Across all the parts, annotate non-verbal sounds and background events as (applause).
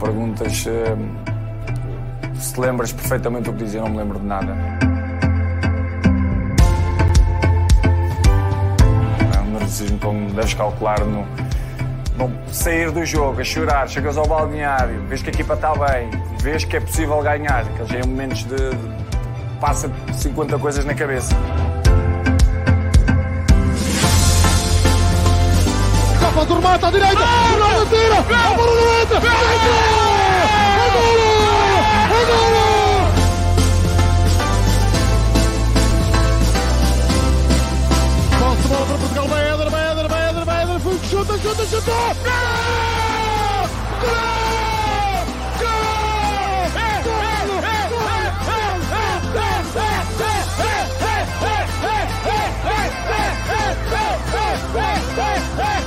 perguntas hum, se lembras perfeitamente o que dizia, não me lembro de nada. É um nervosismo como deves calcular no. Bom, sair do jogo, a chorar, chegas ao balneário, vês que a equipa está bem, vês que é possível ganhar, aqueles momentos de, de passa 50 coisas na cabeça. Capa do remate à direita! Ronaldo tira! A bola não entra! É golo! É golo! Posse de bola para Portugal, vai Éder, vai Éder, vai Éder, vai Éder, chuta, chuta, chuta! Gol! sou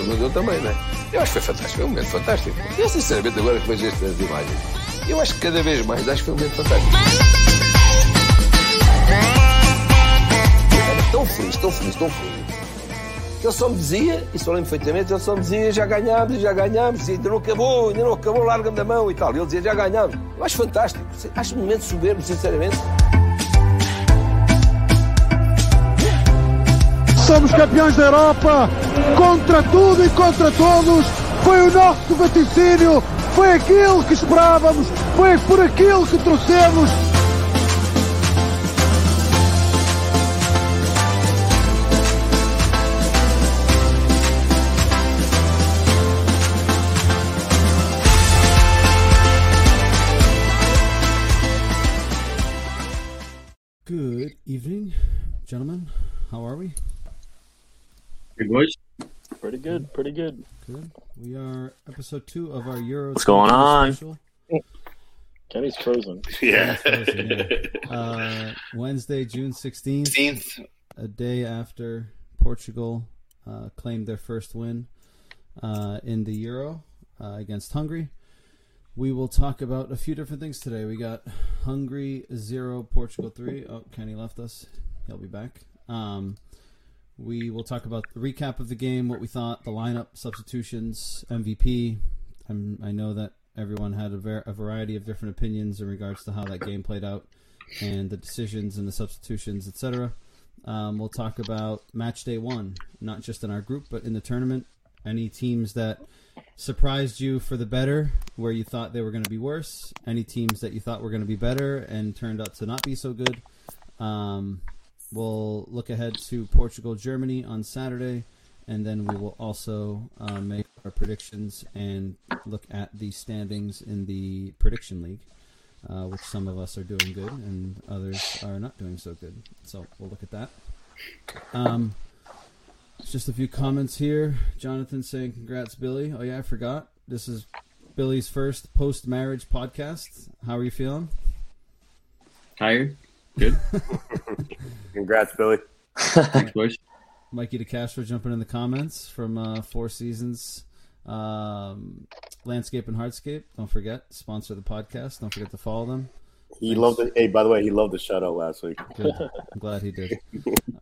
é mas eu também, né? Eu acho que foi fantástico, foi um momento fantástico. Eu, sinceramente, agora que vejo estas imagens, eu acho que cada vez mais acho que foi um momento fantástico. Estava tão feliz, tão feliz, tão feliz. Que ele só me dizia, e só lembro perfeitamente, ele só me dizia já ganhámos, já ganhámos, ainda não acabou, ainda não acabou, larga-me da mão e tal. E ele dizia já ganhámos. Eu acho fantástico, acho um momento soberbo, sinceramente. Somos campeões da Europa, contra tudo e contra todos. Foi o nosso vaticínio, foi aquilo que esperávamos, foi por aquilo que trouxemos. Good evening, gentlemen. How are we? Good boys. Pretty good, pretty good. Good. We are episode two of our Euro. What's going on? Special. Kenny's frozen. (laughs) Yeah. Frozen, yeah. Uh, Wednesday, June sixteenth, 16th. a day after Portugal uh, claimed their first win uh, in the Euro uh, against Hungary. We will talk about a few different things today. We got Hungary zero, Portugal three. Oh, Kenny left us. He'll be back. Um, we will talk about the recap of the game, what we thought, the lineup, substitutions, MVP. I'm, I know that everyone had a, ver- a variety of different opinions in regards to how that game played out and the decisions and the substitutions, etc. Um, we'll talk about match day one, not just in our group, but in the tournament. Any teams that surprised you for the better, where you thought they were going to be worse. Any teams that you thought were going to be better and turned out to not be so good. Um, we'll look ahead to Portugal, Germany on Saturday, and then we will also uh, make our predictions and look at the standings in the prediction league, uh, which some of us are doing good and others are not doing so good. So we'll look at that. Um, just a few comments here. Jonathan saying, "Congrats, Billy." Oh yeah, I forgot. This is Billy's first post-marriage podcast. How are you feeling? Tired? Good. (laughs) Congrats, Billy. Thanks, boys. Mikey DeCastro jumping in the comments from uh, Four Seasons um, Landscape and Hardscape. Don't forget, sponsor the podcast. Don't forget to follow them. He loved it. Hey, by the way, he loved the shout out last week. Good. I'm glad he did.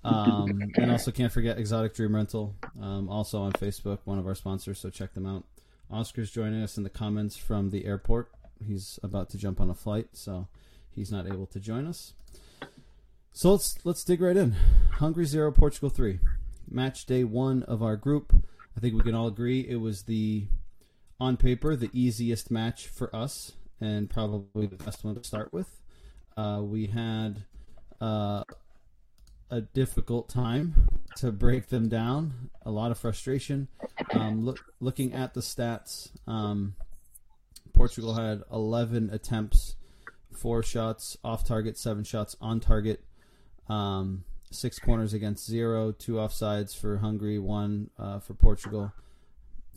Um, and also, can't forget Exotic Dream Rental, um, also on Facebook, one of our sponsors, so check them out. Oscar's joining us in the comments from the airport. He's about to jump on a flight, so he's not able to join us. So let's let's dig right in. Hungary zero, Portugal three. Match day one of our group. I think we can all agree it was the on paper the easiest match for us and probably the best one to start with. Uh, we had uh, a difficult time to break them down. A lot of frustration. Um, look, looking at the stats, um, Portugal had 11 attempts, four shots off target, seven shots on target, um, six corners against zero, two offsides for Hungary, one uh, for Portugal.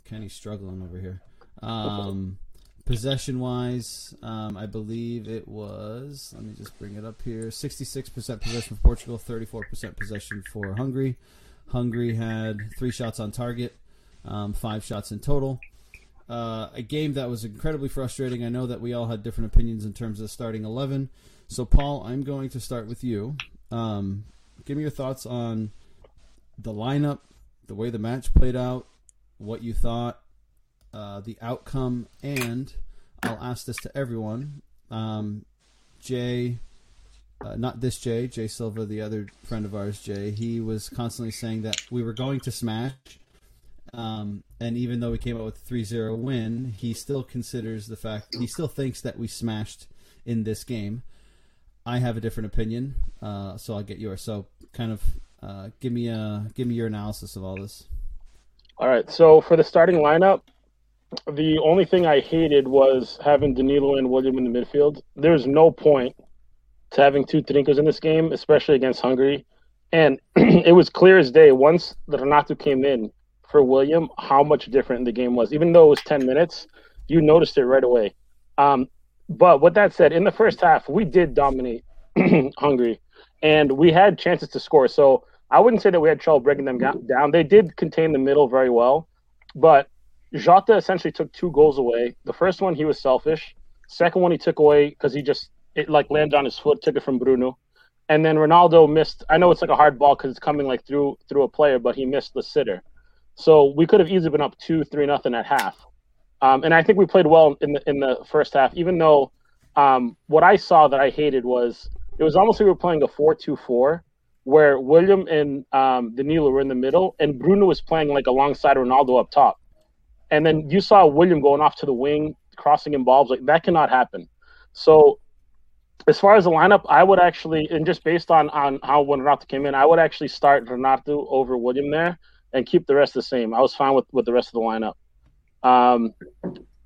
Kenny's struggling over here. Um, possession wise, um, I believe it was. Let me just bring it up here. Sixty-six percent possession for Portugal, thirty-four percent possession for Hungary. Hungary had three shots on target, um, five shots in total. Uh, a game that was incredibly frustrating. I know that we all had different opinions in terms of starting eleven. So, Paul, I'm going to start with you. Um, give me your thoughts on the lineup, the way the match played out, what you thought, uh, the outcome, and I'll ask this to everyone. Um, Jay, uh, not this Jay, Jay Silva, the other friend of ours, Jay, he was constantly saying that we were going to smash. Um, and even though we came out with a 3 0 win, he still considers the fact, he still thinks that we smashed in this game. I have a different opinion, uh, so I'll get yours. So, kind of, uh, give me a give me your analysis of all this. All right. So for the starting lineup, the only thing I hated was having Danilo and William in the midfield. There's no point to having two Trincos in this game, especially against Hungary. And (clears throat) it was clear as day once Renato came in for William how much different the game was. Even though it was 10 minutes, you noticed it right away. Um, but with that said, in the first half, we did dominate (clears throat) Hungary, and we had chances to score. So I wouldn't say that we had trouble breaking them down. They did contain the middle very well, but Jota essentially took two goals away. The first one he was selfish. Second one he took away because he just it like landed on his foot, took it from Bruno, and then Ronaldo missed. I know it's like a hard ball because it's coming like through through a player, but he missed the sitter. So we could have easily been up two, three, nothing at half. Um, and I think we played well in the in the first half, even though um, what I saw that I hated was it was almost like we were playing a four-two-four, where William and um, Danilo were in the middle, and Bruno was playing like alongside Ronaldo up top. And then you saw William going off to the wing, crossing in balls like that cannot happen. So as far as the lineup, I would actually, and just based on on how when Renato came in, I would actually start Renato over William there and keep the rest the same. I was fine with with the rest of the lineup. Um,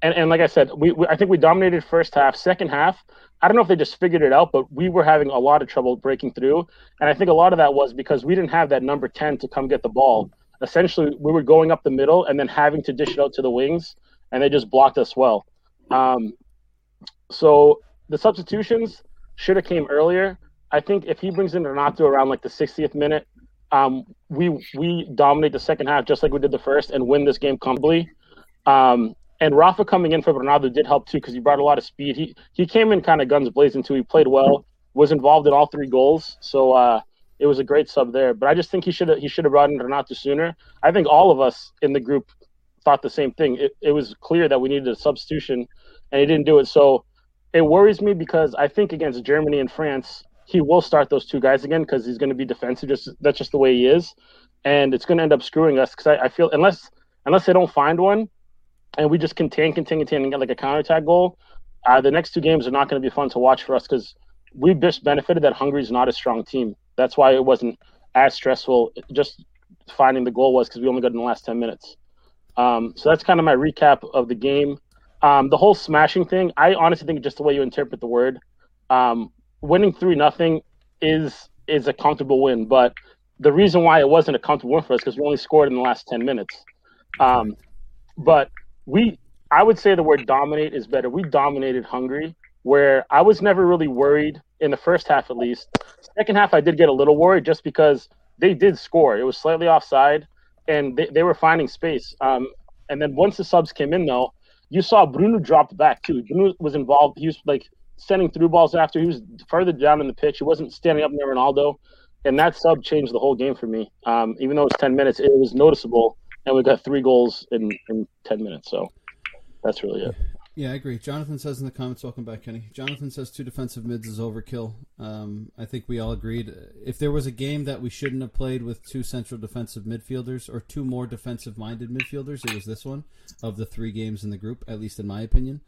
and, and like I said, we, we, I think we dominated first half. Second half, I don't know if they just figured it out, but we were having a lot of trouble breaking through. And I think a lot of that was because we didn't have that number ten to come get the ball. Essentially, we were going up the middle and then having to dish it out to the wings, and they just blocked us well. Um, so the substitutions should have came earlier. I think if he brings in Renato around like the 60th minute, um, we we dominate the second half just like we did the first and win this game comfortably. Um, and Rafa coming in for Bernardo did help too because he brought a lot of speed. He he came in kind of guns blazing too. He played well, was involved in all three goals, so uh, it was a great sub there. But I just think he should he should have brought in Renato sooner. I think all of us in the group thought the same thing. It, it was clear that we needed a substitution, and he didn't do it. So it worries me because I think against Germany and France, he will start those two guys again because he's going to be defensive. Just that's just the way he is, and it's going to end up screwing us because I, I feel unless unless they don't find one and we just contain, contain, contain, and get like a counterattack goal, uh, the next two games are not going to be fun to watch for us because we just benefited that Hungary's not a strong team. That's why it wasn't as stressful. Just finding the goal was because we only got in the last 10 minutes. Um, so that's kind of my recap of the game. Um, the whole smashing thing, I honestly think just the way you interpret the word. Um, winning three nothing is is a comfortable win, but the reason why it wasn't a comfortable win for us because we only scored in the last 10 minutes. Um, but we I would say the word dominate is better. We dominated Hungary, where I was never really worried in the first half, at least. Second half, I did get a little worried just because they did score. It was slightly offside, and they, they were finding space. Um, and then once the subs came in, though, you saw Bruno dropped back too. Bruno was involved. He was like sending through balls after. He was further down in the pitch. He wasn't standing up near Ronaldo, and that sub changed the whole game for me. Um, even though it's ten minutes, it was noticeable and we got three goals in in ten minutes. So that's really it. Yeah, I agree. Jonathan says in the comments, welcome back, Kenny. Jonathan says two defensive mids is overkill. Um, I think we all agreed. If there was a game that we shouldn't have played with two central defensive midfielders or two more defensive minded midfielders, it was this one of the three games in the group, at least in my opinion.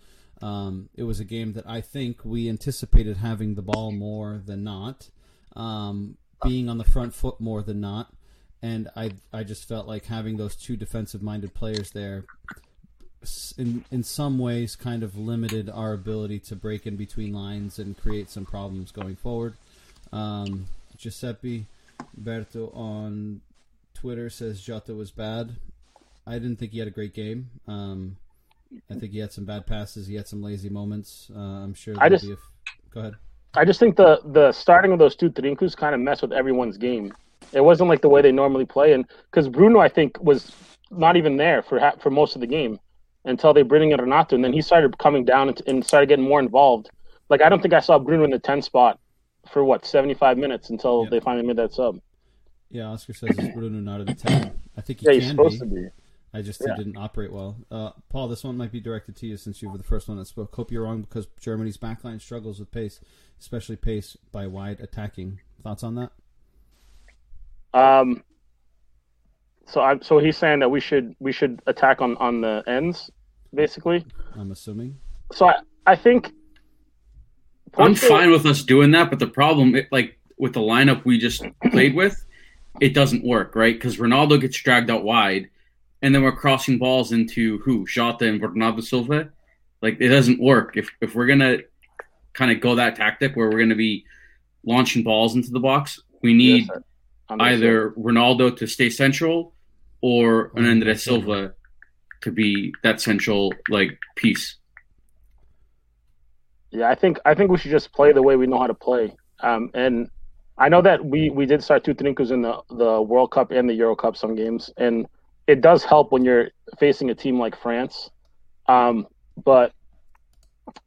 Um, it was a game that I think we anticipated having the ball more than not, um, being on the front foot more than not and I I just felt like having those two defensive minded players there in in some ways kind of limited our ability to break in between lines and create some problems going forward. Um, Giuseppe Berto on Twitter says Jota was bad. I didn't think he had a great game. Um, I think he had some bad passes. He had some lazy moments. Uh, I'm sure. I just go ahead. I just think the the starting of those two Trincos kind of messed with everyone's game. It wasn't like the way they normally play, and because Bruno, I think, was not even there for ha- for most of the game until they bring in Renato, and then he started coming down and, and, started getting more involved. Like I don't think I saw Bruno in the 10 spot for what 75 minutes until Yeah. they finally made that sub. Yeah, Oscar says is Bruno not at a ten. I think he Yeah, he's supposed be. to be. I just Yeah. it didn't operate well. Uh, Paul, this one might be directed to you since you were the first one that spoke. Hope you're wrong because Germany's backline struggles with pace, especially pace by wide attacking. Thoughts on that? Um. So I'm so he's saying that we should we should attack on on the ends, basically. I'm assuming. So I I think. I'm fine with us doing that, but the problem, it, like with the lineup we just played with, it doesn't work, right? Because Ronaldo gets dragged out wide, and then we're crossing balls into who Jota and Bernardo Silva. Like it doesn't work if if we're gonna kind of go that tactic where we're gonna be launching balls into the box. We need Yes, either Ronaldo to stay central or an Andre Andre Silva. To be that central like piece. Yeah, I think I think we should just play the way we know how to play. Um, and I know that we we did start two Trincos in the the World Cup and the Euro Cup some games, and it does help when you're facing a team like France. Um, but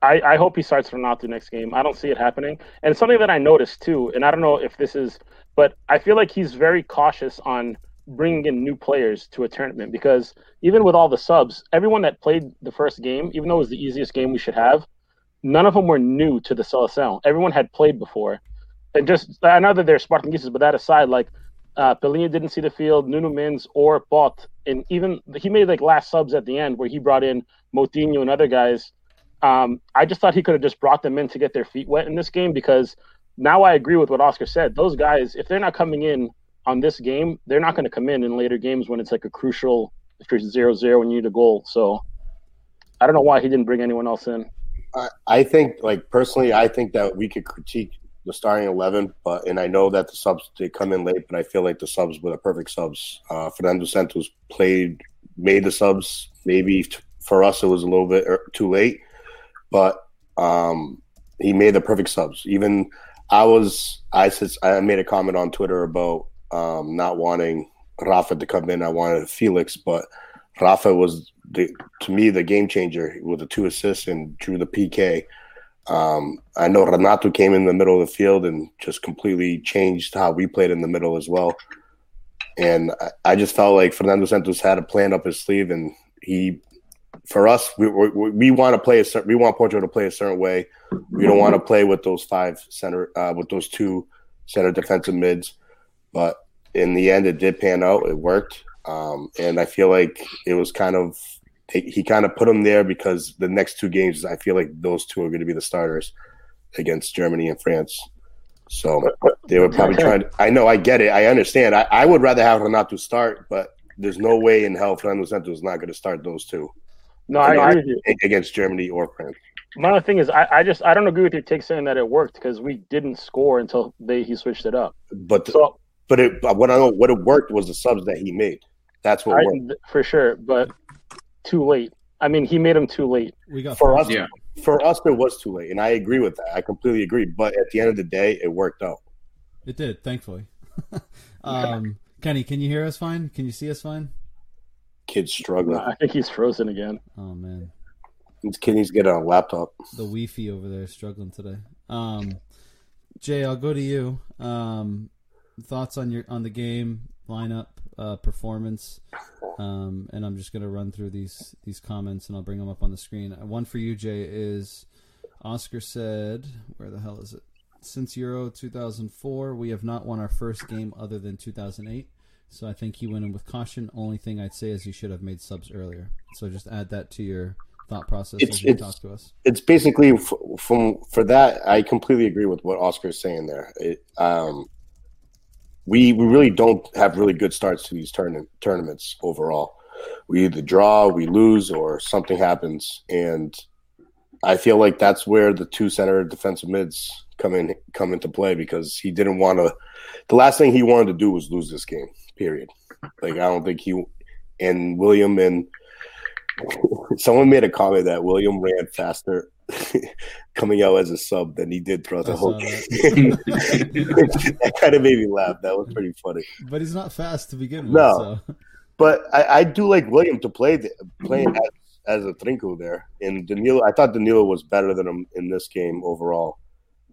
I I hope he starts Renato next game. I don't see it happening, and something that I noticed too, and I don't know if this is, but I feel like he's very cautious on bringing in new players to a tournament because even with all the subs, everyone that played the first game, even though it was the easiest game we should have, none of them were new to the Seleção. Everyone had played before. And just, I know that they're Spartanguises, but that aside, like, uh, Palhinha didn't see the field, Nuno Mendes or Pote, and even he made like last subs at the end where he brought in Moutinho and other guys. Um, I just thought he could have just brought them in to get their feet wet in this game because now I agree with what Oscar said. Those guys, if they're not coming in on this game, they're not going to come in in later games when it's like a crucial, if you're zero zero and you need a goal. So I don't know why he didn't bring anyone else in. I, I think, like personally, I think that we could critique the starting eleven, but and I know that the subs they come in late, but I feel like the subs were the perfect subs. Uh, Fernando Santos played, made the subs. Maybe t- for us it was a little bit er- too late, but um, he made the perfect subs. Even I was, I said, I made a comment on Twitter about um, not wanting Rafa to come in. I wanted Felix, but Rafa was the, to me the game changer with the two assists and drew the PK. Um, I know Renato came in the middle of the field and just completely changed how we played in the middle as well. And I, I just felt like Fernando Santos had a plan up his sleeve, and he, for us, we we, we want to play a certain, we want Portugal to play a certain way. We don't want to play with those five center, uh, with those two center defensive mids. But in the end, it did pan out. It worked, um, and I feel like it was kind of he, he kind of put them there because the next two games, I feel like those two are going to be the starters against Germany and France. So they were probably trying. To, I know, I get it, I understand. I, I would rather have Renato start, but there's no way in hell Fernando Santos is not going to start those two No, I No, agree with you. against Germany or France. My other thing is, I, I just I don't agree with your take saying that it worked because we didn't score until they he switched it up. But So but it, what I know what it worked was the subs that he made. That's what I, worked for sure, but too late. I mean, he made him too late. We got for us. Yeah. For us, it was too late, and I agree with that. I completely agree. But at the end of the day, it worked out. It did, thankfully. (laughs) um, Kenny, can you hear us fine? Can you see us fine? Kids struggling. I think he's frozen again. Oh man, These kids need get on a laptop. the Wi-Fi over there is struggling today. Um, Jay, I'll go to you. Um, thoughts on your on the game lineup, uh, performance, um, and I'm just gonna run through these these comments and I'll bring them up on the screen. Uh, One for you, Jay, is Oscar said, "Where the hell is it?" Since Euro 2004, we have not won our first game other than 2008. So I think he went in with caution. Only thing I'd say is he should have made subs earlier. So just add that to your thought process It's- as you it's- talk to us. It's basically f- from for that. I completely agree with what Oscar is saying there. It, um, we we really don't have really good starts to these tourna- tournaments overall. We either draw, we lose, or something happens, and I feel like that's where the two center defensive mids come in come into play because he didn't want to. The last thing he wanted to do was lose this game. Period. Like I don't think he and William and (laughs) someone made a comment that William ran faster (laughs) coming out as a sub than he did throughout the whole game. (laughs) (laughs) that kind of made me laugh. That was pretty funny. But he's not fast to begin with. No. So. But I, I do like William to play the, playing as as a Trinco there. And Danilo, I thought Danilo was better than him in this game overall.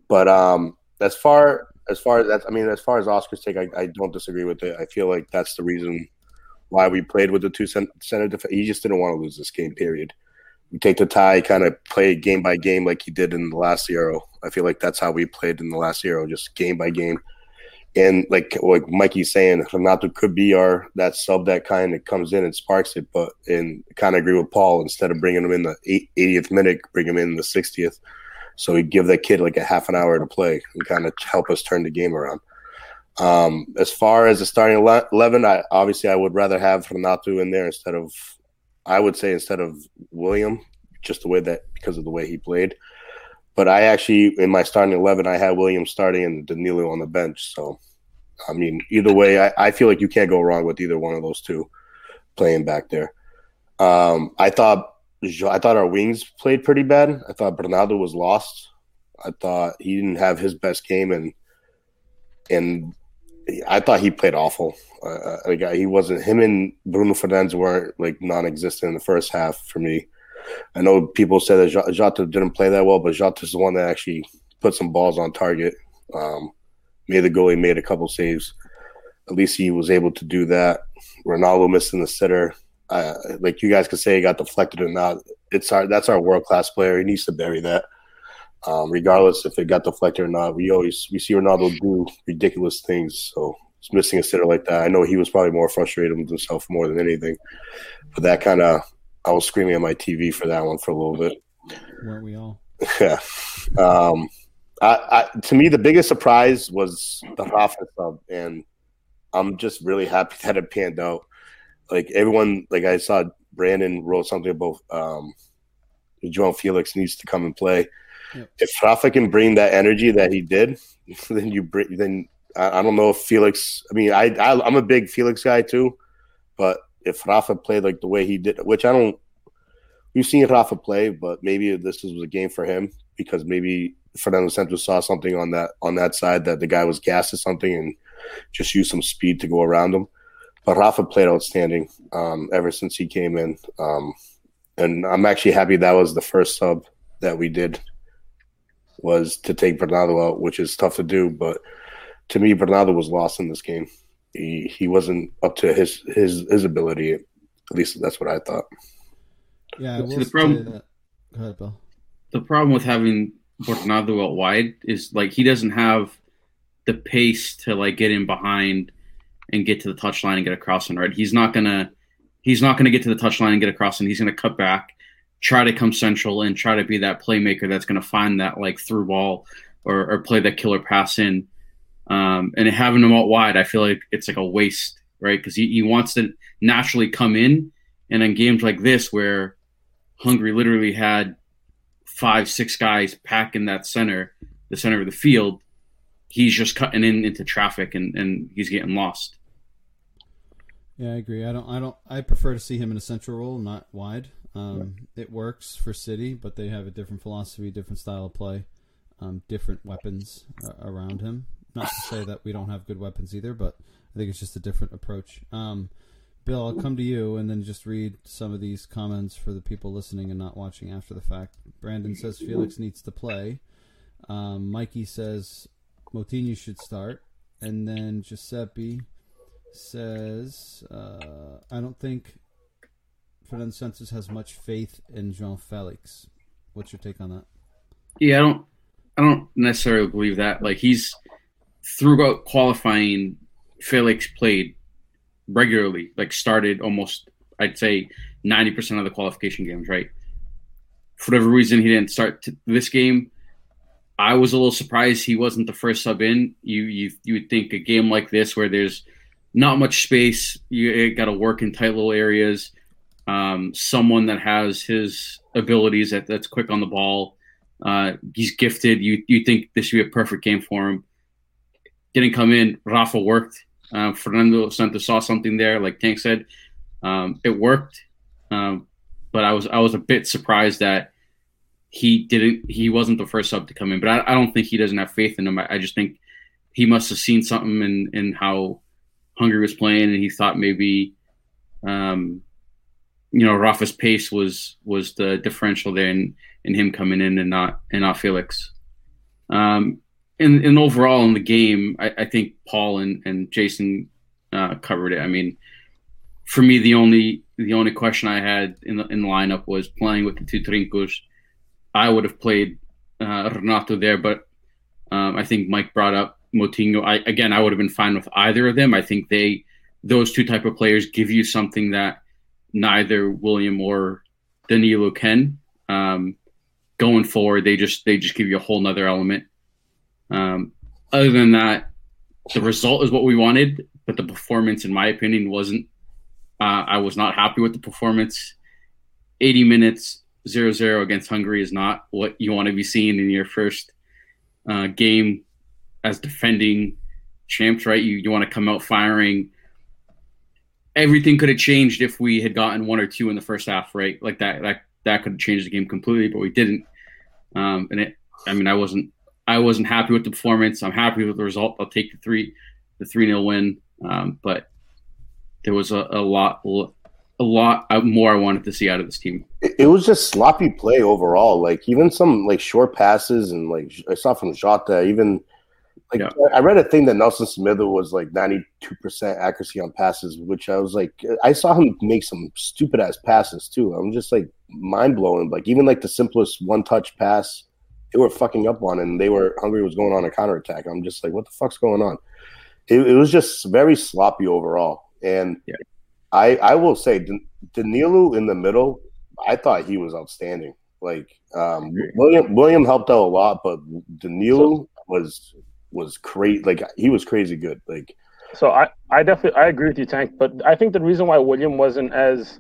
But um, as far as far as that's, I mean, as far as Oscar's take, I, I don't disagree with it. I feel like that's the reason why we played with the two center. Def- he just didn't want to lose this game. Period. Take the tie, kind of play game by game like he did in the last Euro. I feel like that's how we played in the last Euro, just game by game. And like like Mikey's saying, Renato could be our that sub that kind that comes in and sparks it. But and kind of agree with Paul. Instead of bringing him in the 80th minute, bring him in the 60th. So we give that kid like a half an hour to play and kind of help us turn the game around. Um, as far as the starting eleven, I obviously I would rather have Renato in there instead of, I would say instead of William, just the way that because of the way he played. But I actually in my starting eleven, I had William starting and Danilo on the bench. So, I mean, either way, I, I feel like you can't go wrong with either one of those two playing back there. Um, I thought I thought our wings played pretty bad. I thought Bernardo was lost. I thought he didn't have his best game, and and I thought he played awful. Uh, like he wasn't. Him and Bruno Fernandes weren't like non-existent in the first half for me. I know people said that Jota didn't play that well, but Jota is the one that actually put some balls on target. Um, made the goalie made a couple saves. At least he was able to do that. Ronaldo missing the sitter. Uh, like you guys could say, he got deflected or not. It's our that's our world class player. He needs to bury that. Um, regardless if it got deflected or not, we always we see Ronaldo do ridiculous things. So it's missing a sitter like that. I know he was probably more frustrated with himself more than anything. But that kind of I was screaming at my TV for that one for a little bit. Weren't we all? (laughs) yeah. Um, I, I, to me, the biggest surprise was the Rafa sub, and I'm just really happy (laughs) that it panned out. Like everyone, like I saw Brandon wrote something about um, Felix needs to come and play. Yep. If Rafa can bring that energy that he did, (laughs) then you bring. Then I, I don't know if Felix. I mean, I, I I'm a big Felix guy too, but if Rafa played like the way he did, which I don't. We've seen Rafa play, but maybe this was a game for him because maybe Fernando Santos saw something on that on that side that the guy was gassed or something and just used some speed to go around him. But Rafa played outstanding um, ever since he came in, um, and I'm actually happy that was the first sub that we did was to take Bernardo out, which is tough to do. But to me, Bernardo was lost in this game. He he wasn't up to his his his ability. At least that's what I thought. Yeah, the problem. Go ahead, Bill. The problem with having Bernardo out wide is like he doesn't have the pace to like get in behind and get to the touchline and get across and right. He's not gonna he's not gonna get to the touchline and get across and he's gonna cut back try to come central and try to be that playmaker that's going to find that like through ball or, or play that killer pass in. Um, and having him out wide, I feel like it's like a waste, right? Because he, he wants to naturally come in. And in games like this, where Hungary literally had five, six guys packing that center, the center of the field, he's just cutting in into traffic and, and he's getting lost. Yeah, I agree. I don't. I don't. I prefer to see him in a central role, not wide. Um, it works for City, but they have a different philosophy, different style of play, um, different weapons uh, around him. Not to say that we don't have good weapons either, but I think it's just a different approach. Um, Bill, I'll come to you and then just read some of these comments for the people listening and not watching after the fact. Brandon says Felix needs to play. Um, Mikey says Moutinho should start. And then Giuseppe says, uh, I don't think Fernando Santos has much faith in João Felix. What's your take on that? Yeah, I don't, I don't necessarily believe that. Like he's throughout qualifying, Felix played regularly. Like started almost, I'd say, ninety percent of the qualification games. Right. For whatever reason, he didn't start this game. I was a little surprised he wasn't the first sub in. You you you would think a game like this where there's not much space, you got to work in tight little areas um, someone that has his abilities that, that's quick on the ball. Uh, he's gifted. You you think this should be a perfect game for him. Didn't come in. Rafa worked. Uh, Fernando Santos saw something there, like Tank said. Um, it worked, um, but I was I was a bit surprised that he didn't. He wasn't the first sub to come in. But I, I don't think he doesn't have faith in him. I, I just think he must have seen something in in how Hungary was playing, and he thought maybe um, you know, Rafa's pace was was the differential there, in, in him coming in and not and not Felix. Um, and, and overall in the game, I, I think Paul and, and Jason uh, covered it. I mean, for me, the only the only question I had in the in the lineup was playing with the two trincos. I would have played uh, Renato there, but um, I think Mike brought up Moutinho. I again, I would have been fine with either of them. I think they those two type of players give you something that neither William or Danilo can. Um, going forward, they just they just give you a whole nother element. Um, other than that, the result is what we wanted, but the performance, in my opinion, wasn't. Uh, I was not happy with the performance. 80 minutes, 0 0 against Hungary is not what you want to be seeing in your first uh, game as defending champs, right? You, you want to come out firing. Everything could have changed if we had gotten one or two in the first half, right? Like that, that, that could have changed the game completely, but we didn't. Um, and it, I mean, I wasn't I wasn't happy with the performance. I'm happy with the result. I'll take the three, the three nil win. Um, but there was a, a lot, a lot more I wanted to see out of this team. It, it, was just sloppy play overall. Like even some like short passes and like I saw from Jota, even like yeah. I read a thing that Nelson Semedo was like 92% accuracy on passes, which I was like, I saw him make some stupid ass passes too. I'm just like mind blowing. Like even like the simplest one touch pass they were fucking up on, and they were Hungary was going on a counterattack. I'm just like, what the fuck's going on? It, it was just very sloppy overall, and yeah. I I will say Danilo in the middle, I thought he was outstanding. Like um, William William helped out a lot, but Danilo was was crazy. Like he was crazy good. Like so, I I definitely I agree with you, Tank. But I think the reason why William wasn't as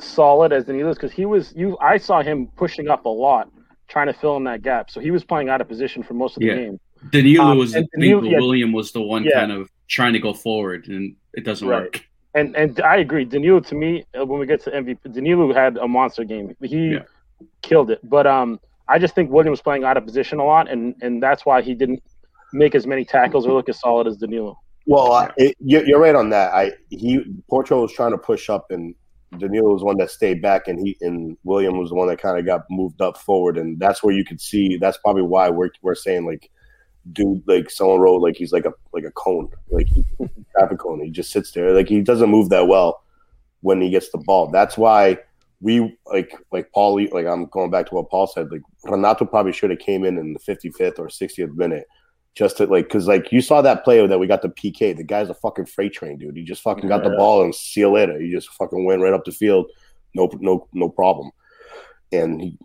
solid as Danilo is because he was you. I saw him pushing up a lot trying to fill in that gap. So he was playing out of position for most of the yeah. game. Danilo um, was Danilo, yeah, William was the one yeah. kind of trying to go forward, and it doesn't right. work. And and I agree. Danilo to me, uh, when we get to MVP, Danilo had a monster game. He yeah. killed it. But um, I just think William was playing out of position a lot, and and that's why he didn't make as many tackles or look as solid as Danilo. Well, uh, it, you're right on that. I he Portugal was trying to push up and Danilo was one that stayed back, and he and William was the one that kind of got moved up forward, and that's where you could see. That's probably why we're we're saying like, dude, like someone wrote like he's like a like a cone, like traffic cone. He just sits there, like he doesn't move that well when he gets the ball. That's why we like like Paul. Like I'm going back to what Paul said. Like Renato probably should have came in in the 55th or 60th minute just to like because like you saw that play that we got the PK. The guy's a fucking freight train, dude. He just fucking got the ball and see you later. He just fucking went right up the field, no no no problem. And he,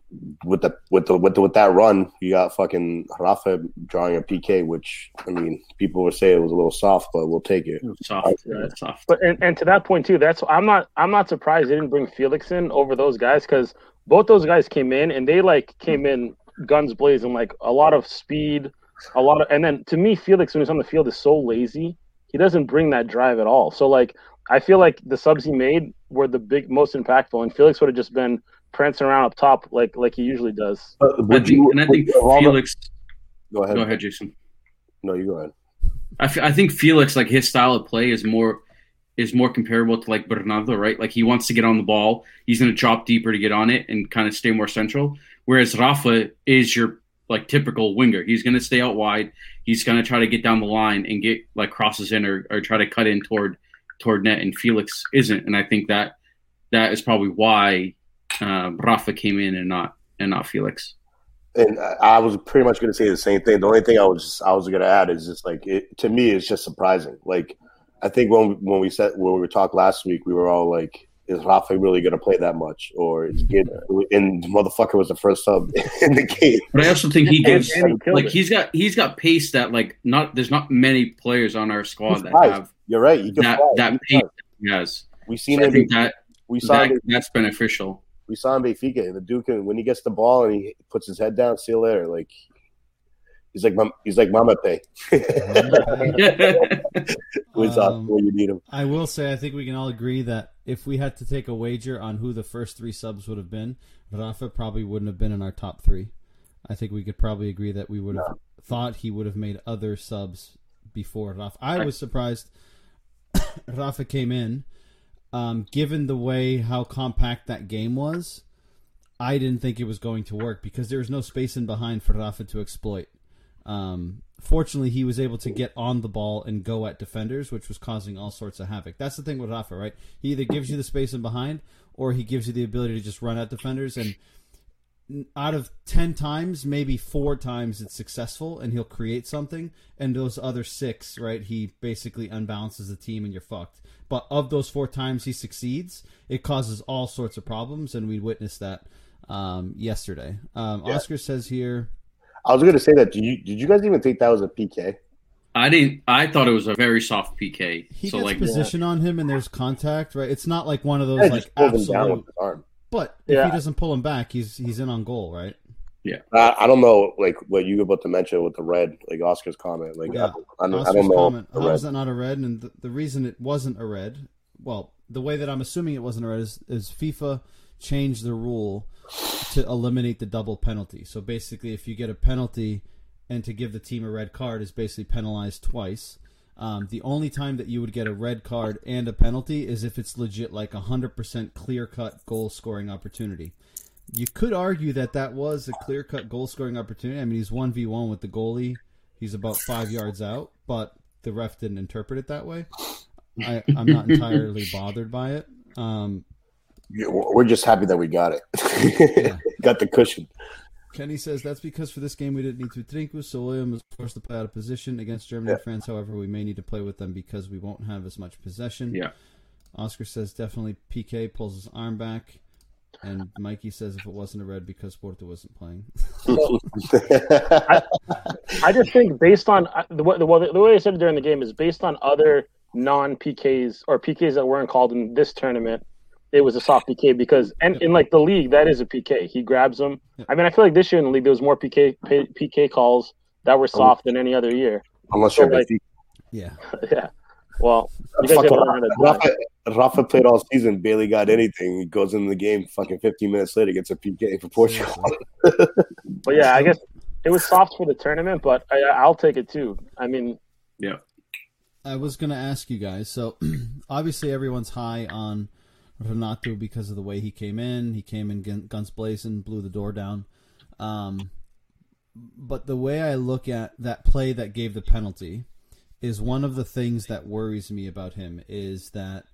with the with the with the, with that run, you got fucking Rafa drawing a PK, which I mean, people would say it was a little soft, but we'll take it. Soft, yeah, soft. But and, and to that point too, that's I'm not I'm not surprised they didn't bring Felix in over those guys because both those guys came in and they like came in guns blazing, like a lot of speed a lot of, and then to me, Felix when he's on the field is so lazy. He doesn't bring that drive at all. So like, I feel like the subs he made were the big, most impactful, and Felix would have just been prancing around up top like like he usually does. Uh, I think, you, and I think Felix. Go ahead. Go ahead, Jason. No, you go ahead. I, f- I think Felix, like his style of play, is more is more comparable to like Bernardo, right? Like he wants to get on the ball. He's going to drop deeper to get on it and kind of stay more central. Whereas Rafa is your like typical winger. He's going to stay out wide. He's going to try to get down the line and get like crosses in or, or try to cut in toward toward net. And Felix isn't, and I think that that is probably why uh, Rafa came in and not and not Felix. And I was pretty much going to say the same thing. The only thing I was I was going to add is just like it, to me, it's just surprising. Like I think when when we said when we were talked last week, we were all like, is Rafa really going to play that much, or is good? And the motherfucker was the first sub (laughs) in the game. But I also think he gives like he's got he's got pace that like not there's not many players on our squad that have. You're right. that fly. that pace he has. We seen so him. I think that we saw that, that's beneficial. We saw him Benfica. The Duke when he gets the ball and he puts his head down, see you later. Like He's like he's like Mbappé. (laughs) (laughs) Who's um, when you need him. I will say I think we can all agree that if we had to take a wager on who the first three subs would have been, Rafa probably wouldn't have been in our top three. I think we could probably agree that we would have no. thought he would have made other subs before Rafa. I was surprised (coughs) Rafa came in um, given the way how compact that game was, I didn't think it was going to work because there was no space in behind for Rafa to exploit. Um, fortunately, he was able to get on the ball and go at defenders, which was causing all sorts of havoc. That's the thing with Rafa, right? He either gives you the space in behind, or he gives you the ability to just run at defenders. And out of 10 times, maybe four times it's successful and he'll create something. And those other six, right, he basically unbalances the team and you're fucked. But of those four times he succeeds, it causes all sorts of problems. And we witnessed that um, yesterday. Um, Yeah. Oscar says here, I was going to say that. Did you did you guys even think that was a PK? I didn't. I thought it was a very soft PK. he so gets like, position on him and there's contact, right? It's not like one of those Yeah, like just down absolute. with his arm. But if Yeah. he doesn't pull him back, he's he's in on goal, right? I, I don't know, like what you were about to mention with the red, like Oscar's comment. Like Yeah. I, don't, I don't know. comment, the how red. is that not a red? And the, the reason it wasn't a red, well, the way that I'm assuming it wasn't a red is, is FIFA changed the rule to eliminate the double penalty. So basically, if you get a penalty and to give the team a red card is basically penalized twice. Um, the only time that you would get a red card and a penalty is if it's legit like a 100% clear cut goal scoring opportunity. You could argue that that was a clear cut goal scoring opportunity. I mean, he's 1v1 with the goalie, he's about five yards out, but the ref didn't interpret it that way. I, I'm not entirely bothered by it. Um, We're just happy that we got it. Yeah. (laughs) got the cushion. Kenny says that's because for this game we didn't need to Trincos, so William was forced to play out of position against Germany and France. However, we may need to play with them because we won't have as much possession. Yeah. Oscar says definitely PK pulls his arm back, and Mikey says if it wasn't a red because Porto wasn't playing. (laughs) I just think based on uh, the way, the, the way I said it during the game is based on other non PKs or PKs that weren't called in this tournament. It was a soft PK because and in like the league that is a PK. He grabs them. I mean, I feel like this year in the league there was more PK PK calls that were soft than any other year. Unless you're So, like- Benfica. yeah. (laughs) yeah. Well, you guys Fucking gotta learn how to do it. Rafa, Rafa played all season, barely got anything. He goes in the game, fucking 15 minutes later, gets a PK for Portugal. (laughs) But yeah, I guess it was soft for the tournament, but I, I'll take it too. I mean, yeah. I was going to ask you guys. So, (clears throat) obviously, everyone's high on Renato because of the way he came in. He came in guns blazing, blew the door down. Um, but the way I look at that play that gave the penalty is one of the things that worries me about him is that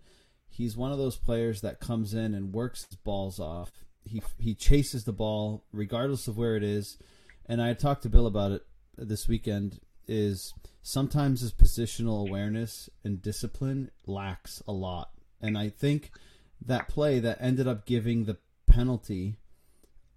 he's one of those players that comes in and works his balls off. He he chases the ball regardless of where it is. And I talked to Bill about it this weekend. Is sometimes his positional awareness and discipline lacks a lot, and I think that play that ended up giving the penalty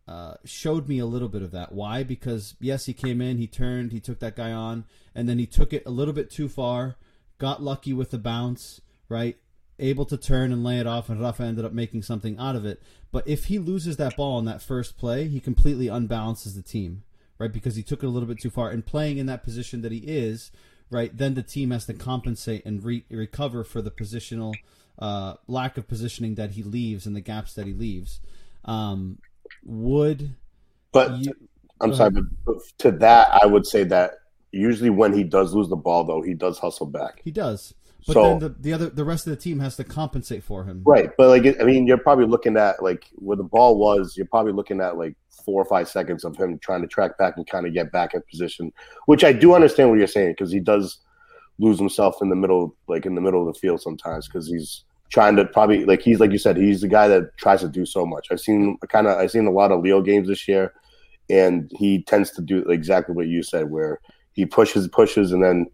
uh, showed me a little bit of that. Why? Because yes, he came in, he turned, he took that guy on, and then he took it a little bit too far, got lucky with the bounce, right? Able to turn and lay it off, and Rafa ended up making something out of it. But if he loses that ball in that first play, he completely unbalances the team, right? Because he took it a little bit too far. And playing in that position that he is, right, then the team has to compensate and re- recover for the positional uh, lack of positioning that he leaves and the gaps that he leaves. Um, would But you, I'm sorry, but to that, I would say that usually when he does lose the ball, though, he does hustle back. he does, but So- then the, the other the rest of the team has to compensate for him. Right, but like I mean, you're probably looking at like where the ball was. You're probably looking at like four or five seconds of him trying to track back and kind of get back in position. Which I do understand what you're saying because he does lose himself in the middle, like in the middle of the field sometimes because he's trying to probably like he's like you said he's the guy that tries to do so much. I've seen kind of I've seen a lot of Leo games this year, and he tends to do exactly what you said where he pushes pushes and then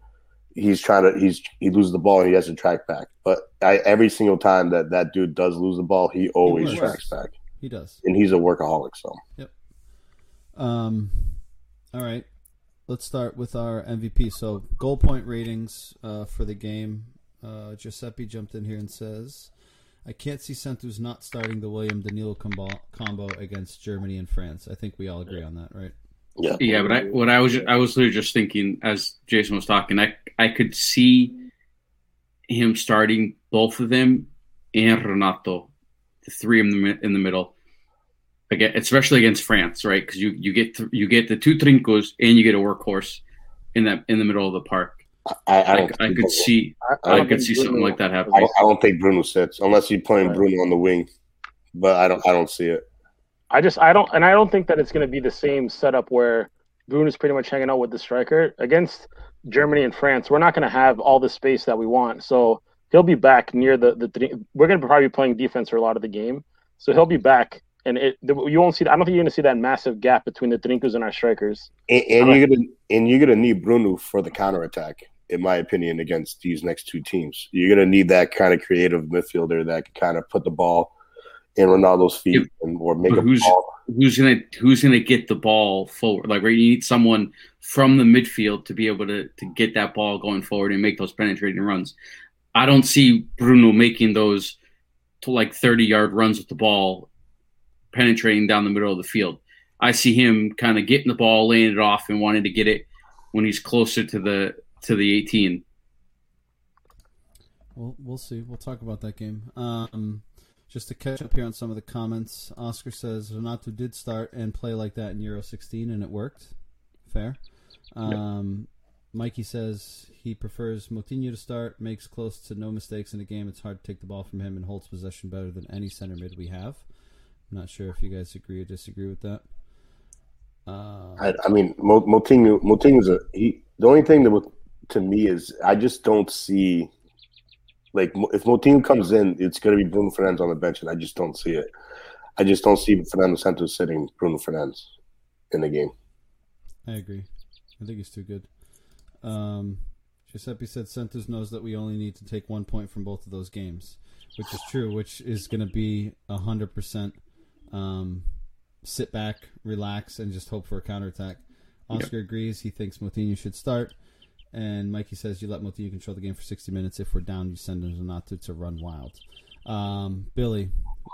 he's trying to he's he loses the ball and he has to track back. But I, every single time that that dude does lose the ball, he always works. tracks back, He does. and he's a workaholic. So yep. Um, all right, let's start with our MVP. So goal point ratings uh, for the game. Uh, Giuseppe jumped in here and says, "I can't see Santos not starting the William Danilo combo, combo against Germany and France." I think we all agree on that, right? yeah, Yeah, but I what I was I was literally just thinking as Jason was talking, I I could see him starting both of them and Renato, the three in the in the middle. Again, especially against France, right? Because you you get th- you get the two trincos and you get a workhorse in that in the middle of the park. I, I I, don't. I think could Bruno- see I, I I could think see something like that I I don't think Bruno sits unless you're playing Right. Bruno on the wing. But I don't. I don't see it. I just I don't and I don't think that it's going to be the same setup where Bruno's pretty much hanging out with the striker against Germany and France. We're not going to have all the space that we want, so he'll be back near the the. three- We're going to probably be playing defense for a lot of the game, so he'll be back, and it you won't see. I don't think you're going to see that massive gap between the Trincos and our strikers. And, and you're gonna and you're gonna need Bruno for the counterattack, in my opinion, against these next two teams. You're gonna need that kind of creative midfielder that can kind of put the ball in Ronaldo's feet and or make But a who's- ball. who's gonna who's gonna get the ball forward? Like, where you need someone from the midfield to be able to to get that ball going forward and make those penetrating runs. I don't see Bruno making those to like thirty yard runs with the ball, penetrating down the middle of the field. I see him kind of getting the ball, laying it off, and wanting to get it when he's closer to the to the eighteen. We'll we'll see. We'll talk about that game. Um, just to catch up here on some of the comments, Oscar says Renato did start and play like that in Euro 16, and it worked. Fair. Um, Mikey says he prefers Moutinho to start, makes close to no mistakes in the game. It's hard to take the ball from him and holds possession better than any center mid we have. I'm not sure if you guys agree or disagree with that. Uh, I, I mean, Mo- Moutinho. Moutinho's a he. The only thing that would, to me is I just don't see. Like if Moutinho comes in, it's going to be Bruno Fernandes on the bench, and I just don't see it. I just don't see Fernando Santos sitting Bruno Fernandes in the game. I agree. I think he's too good. Um, Giuseppe said Santos knows that we only need to take one point from both of those games, which is true. Which is going to be a hundred percent. Um, sit back, relax, and just hope for a counterattack. Oscar agrees. He thinks Moutinho should start. And Mikey says you let Moutinho control the game for 60 minutes. If we're down, you send him Renato to run wild. Um, Billy,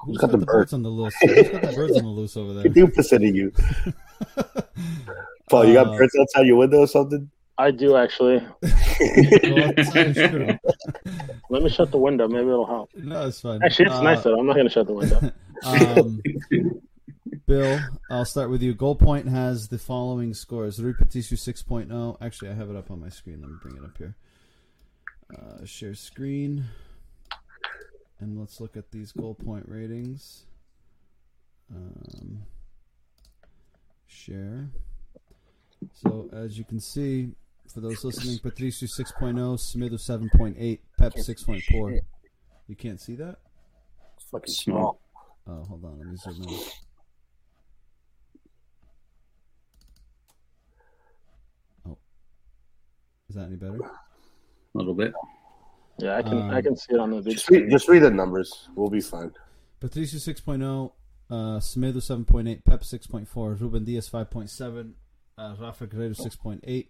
who's got, got the the bird? birds on the loose? Who's got the birds on the loose over there? (laughs) You sitting (laughs) you. Paul, you got Uh, birds outside your window or something? I do actually. (laughs) Well, that's how you shoot 'em. Let me shut the window. Maybe it'll help. No, it's fine. Actually, it's Uh, nice though. I'm not going to shut the window. Um, Bill, I'll start with you. Goal Point has the following scores: Rui Patricio 6.0. Actually, I have it up on my screen. Let me bring it up here. Uh, share screen, and let's look at these Goal Point ratings. Um, share. So as you can see, for those listening, Patricio 6.0, Semedo 7.8, Pep 6.4. You can't see that? It's fucking Small. Small. Oh, hold on. Let me zoom in. Oh. Is that any better? A little bit. Yeah, I can Um, I can see it on the big Just read, screen. just read the numbers. We'll be fine. Patricio 6.0, uh, Semedo 7.8, Pep 6.4, Ruben Dias 5.7, uh, Rafa Guerreiro 6.8,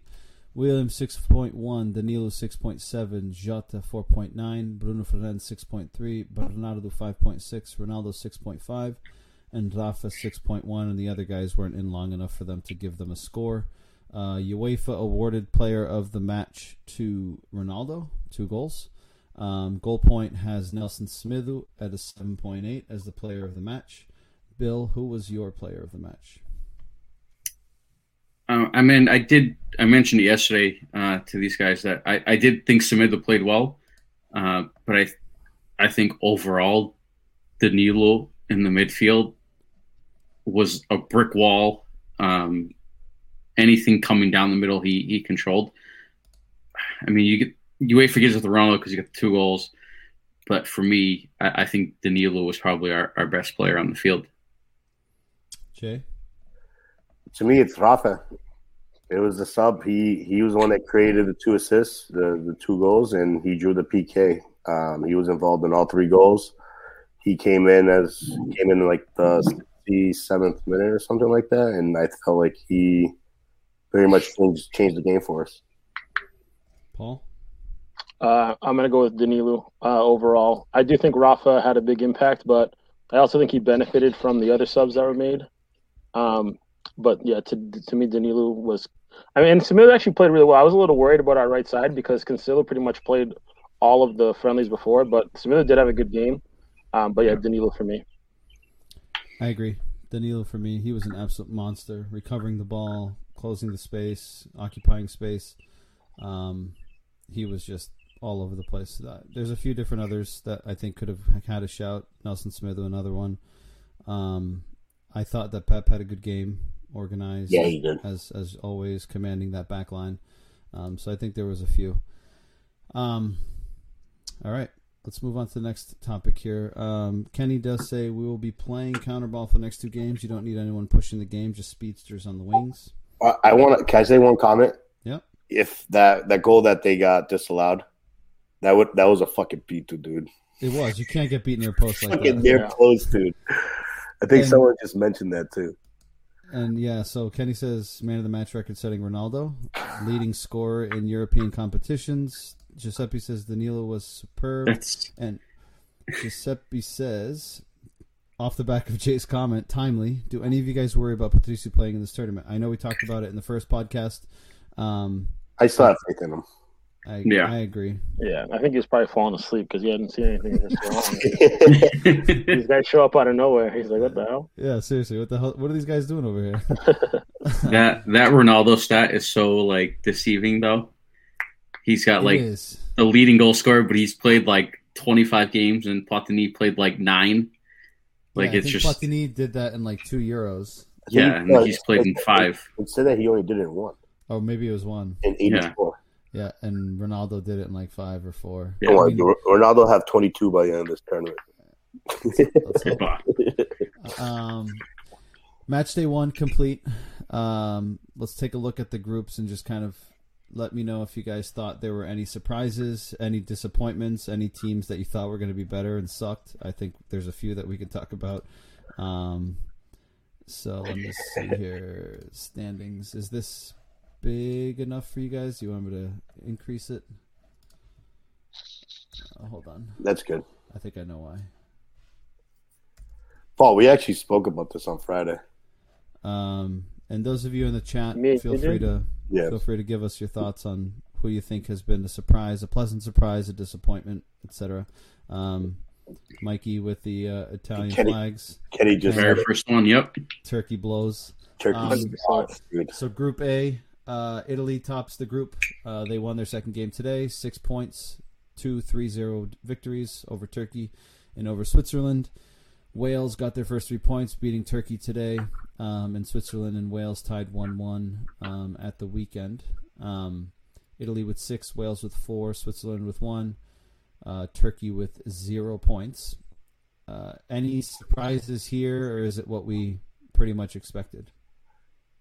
William 6.1, Danilo 6.7, Jota 4.9, Bruno Fernandes 6.3, Bernardo 5.6, Ronaldo 6.5, and Rafa 6.1, and the other guys weren't in long enough for them to give them a score. Uh, UEFA awarded player of the match to Ronaldo, two goals. Um, goal point has Nelson Semedo at a 7.8 as the player of the match. Bill, who was your player of the match? Uh, I mean, I did. I mentioned it yesterday uh, to these guys that I, I did think Semedo played well, uh, but I, I think overall, Danilo in the midfield was a brick wall. Um, anything coming down the middle, he he controlled. I mean, you get UEFA gives it to Ronaldo because you got the two goals, but for me, I, I think Danilo was probably our, our best player on the field. Jay? To me, it's Rafa. It was the sub. He he was the one that created the two assists, the the two goals, and he drew the PK. Um, he was involved in all three goals. He came in as came in like the sixty seventh minute or something like that, and I felt like he very much changed changed the game for us. Paul? Uh, I'm going to go with Danilo uh, overall. I do think Rafa had a big impact, but I also think he benefited from the other subs that were made. Um, but yeah, to to me, Danilo was. I mean, Samir actually played really well. I was a little worried about our right side because Cancelo pretty much played all of the friendlies before, but Samir did have a good game. Um, but yeah, Danilo for me. I agree. Danilo, for me, he was an absolute monster, recovering the ball, closing the space, occupying space. Um, he was just all over the place. Uh, There's a few different others that I think could have had a shout. Nelson Semedo, another one. Um, I thought that Pep had a good game, organized. Yeah, he did. as as always, commanding that back line. Um, so I think there was a few. Um, all right, let's move on to the next topic here. Um, Kenny does say we will be playing counterball for the next two games. You don't need anyone pushing the game, just speedsters on the wings. I, I want to. Can I say one comment? Yeah. If that that goal that they got disallowed, that would that was a fucking beat, dude. It was. You can't get beat near post like Fucking that. near Yeah. post, dude. I think And- someone just mentioned that too. And yeah, so Kenny says man of the match record setting Ronaldo, leading scorer in European competitions. Giuseppe says Danilo was superb. That's And Giuseppe says, off the back of Jay's comment, timely. Do any of you guys worry about Patricio playing in this tournament? I know we talked about it in the first podcast. Um, I still have faith in him. I, Yeah. I agree. Yeah, I think he's probably falling asleep because he hadn't seen anything this long. (laughs) These guys show up out of nowhere. He's like, "What the hell?" Yeah, seriously, what the hell? What are these guys doing over here? (laughs) (laughs) that that Ronaldo stat is so like deceiving though. He's got like the leading goal scorer, but he's played like 25 games, and Platini played like nine. Like Yeah, I it's think just Platini did that in like two euros, yeah, and No, he's played in five. It said that he only did it in one or maybe it was one. in '84. Yeah, and Ronaldo did it in like five or four. Yeah. Don't I mean, Ronaldo have 22 by the end of this tournament. let's (laughs) Um, match day one complete. Um, let's take a look at the groups and just kind of let me know if you guys thought there were any surprises, any disappointments, any teams that you thought were going to be better and sucked. I think there's a few that we can talk about. Um, so let me see here. Standings. Is this big enough for you guys? Do you want me to increase it? Uh, hold on. That's good. I think I know why. Paul, we actually spoke about this on Friday. Um, and those of you in the chat, Me- feel free too? to Yeah. feel free to give us your thoughts on who you think has been a surprise, a pleasant surprise, a disappointment, etc. Um, Mikey with the uh, Italian Kenny- flags, Kenny just very first one, yep. turkey blows. Turkey. Um, sucks, dude. So Group A, uh, Italy tops the group. Uh, they won their second game today, six points, two 3-0 victories over Turkey and over Switzerland. Wales got their first three points, beating Turkey today, um, and Switzerland and Wales tied one-one um, at the weekend. Um, Italy with six, Wales with four, Switzerland with one, uh, Turkey with zero points. Uh, any surprises here, or is it what we pretty much expected?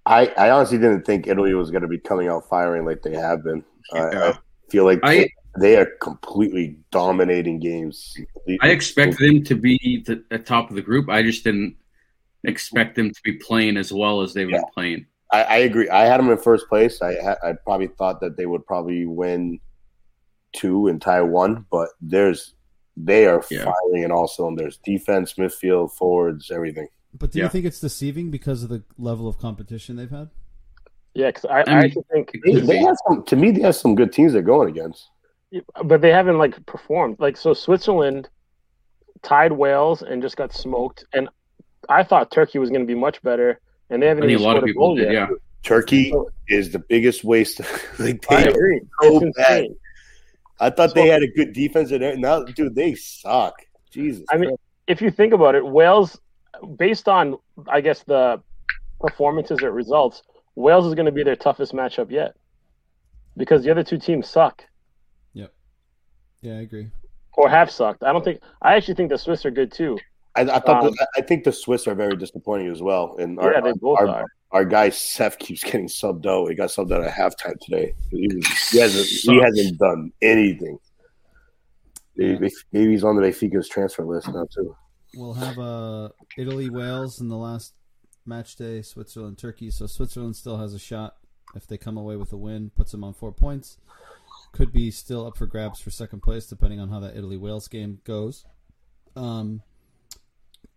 I, I honestly didn't think Italy was going to be coming out firing like they have been. I, I feel like I- they are completely dominating games. I expected them to be the, at top of the group. I just didn't expect them to be playing as well as they've Yeah. been playing. I, I agree. I had them in first place. I ha- I probably thought that they would probably win two and tie one, but there's they are Yeah. firing in all cylinders: defense, midfield, forwards, everything. But do Yeah. you think it's deceiving because of the level of competition they've had? Yeah, because I, I, I actually think, They, they have some. To me, they have some good teams they're going against. but they haven't like performed. Like so, Switzerland tied Wales and just got smoked. And I thought Turkey was going to be much better, and they haven't I think even a lot of a people goal did, yet. yeah. Turkey is the biggest waste. like (laughs) I they are agree. so It's bad. I thought they had a good defense, and now, dude, they suck. Jesus. I mean, if you think about it, Wales, based on I guess the performances or results, Wales is going to be their toughest matchup yet, because the other two teams suck Yep. Yeah, I agree. or have sucked. I don't think. I actually think the Swiss are good too. I, I thought. um, the, I think the Swiss are very disappointing as well. And our, yeah, they both our, are. our guy Seth keeps getting subbed out. He got subbed out at halftime today. He, was, he hasn't. He hasn't done anything. Maybe, maybe he's on the Benfica's transfer list now too. We'll have uh, Italy, Wales in the last match day, Switzerland, Turkey. So Switzerland still has a shot if they come away with a win, puts them on four points. Could be still up for grabs for second place, depending on how that Italy Wales game goes. Um,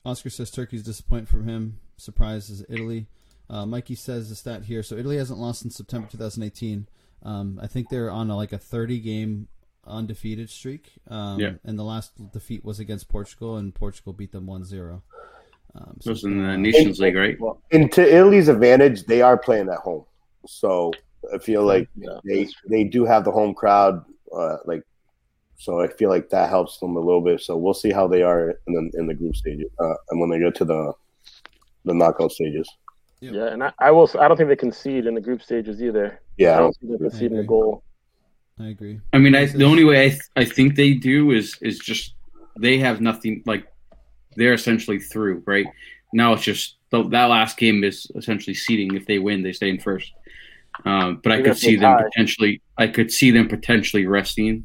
Oscar says Turkey's disappointment from him. Surprises Italy. Uh, Mikey says the stat here. So Italy hasn't lost since September 2018. Um, I think they're on a, like a 30 game undefeated streak. Um, Yeah. And the last defeat was against Portugal, and Portugal beat them 1 0. Um, It was it's in the while. Nations League, right? And to Italy's advantage, they are playing at home, so I feel like Yeah. they they do have the home crowd. uh, like so I feel like that helps them a little bit. So we'll see how they are in the in the group stages uh, and when they get to the the knockout stages. Yep. Yeah, and I, I will. I don't think they concede in the group stages either. Yeah, I Yeah, don't think they concede in the goal. I agree. I mean, I, the only way I, th- I think they do is is just they have nothing like they're essentially through right now. It's just the, that last game is essentially seeding. If they win, they stay in first. Um, but I Even could see them tie. potentially. I could see them potentially resting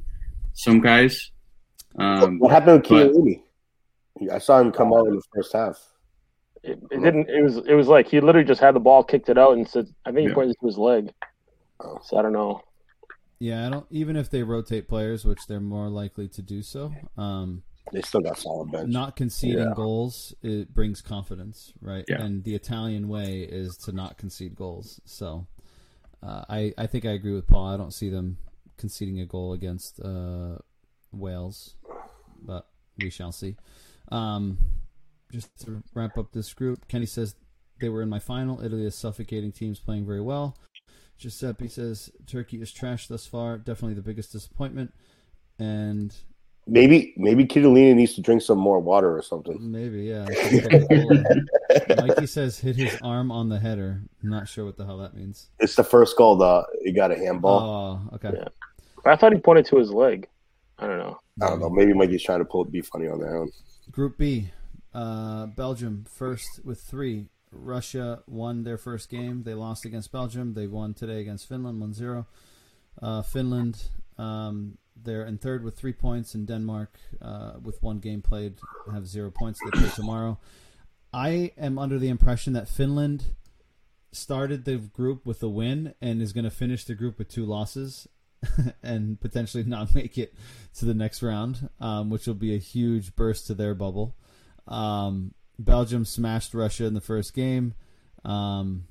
some guys. Um, what happened with but- I saw him come out in the first half. It, it didn't. It was. It was like he literally just had the ball, kicked it out, and said, "I think he Yeah. pointed to his leg." Oh. So I don't know. Yeah, I don't. Even if they rotate players, which they're more likely to do so, um, They still got solid bench. not conceding Yeah. goals it brings confidence, right? Yeah. And the Italian way is to not concede goals. So, uh, I I think I agree with Paul. I don't see them conceding a goal against uh, Wales, but we shall see. Um, just to wrap up this group, Kenny says they were in my final. Italy is suffocating teams playing very well. Giuseppe says Turkey is trash thus far. Definitely the biggest disappointment. And Maybe maybe Chiellini needs to drink some more water or something. maybe, yeah. (laughs) Mikey says hit his arm on the header. Not sure what the hell that means. It's the first goal. The he got a handball. Oh, okay. Yeah. I thought he pointed to his leg. I don't know. I don't know. Maybe Mikey's trying to pull it be funny on that one. Group B, uh, Belgium first with three. Russia won their first game. They lost against Belgium. They won today against Finland 1 0. Uh, Finland, um, they're in third with three points, and Denmark, uh, with one game played, have zero points. They play tomorrow. I am under the impression that Finland started the group with a win and is going to finish the group with two losses (laughs) and potentially not make it to the next round, um, which will be a huge burst to their bubble. Um, Belgium smashed Russia in the first game. Um,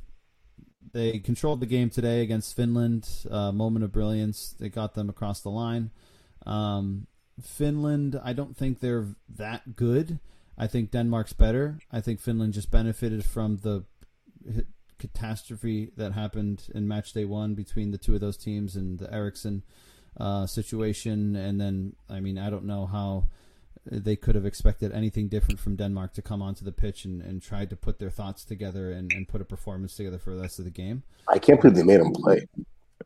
they controlled the game today against Finland. Uh, moment of brilliance. They got them across the line. Um, Finland, I don't think they're that good. I think Denmark's better. I think Finland just benefited from the catastrophe that happened in match day one between the two of those teams and the Eriksen uh, situation. And then, I mean, I don't know how they could have expected anything different from Denmark to come onto the pitch and, and tried to put their thoughts together and, and put a performance together for the rest of the game. I can't believe they made him play.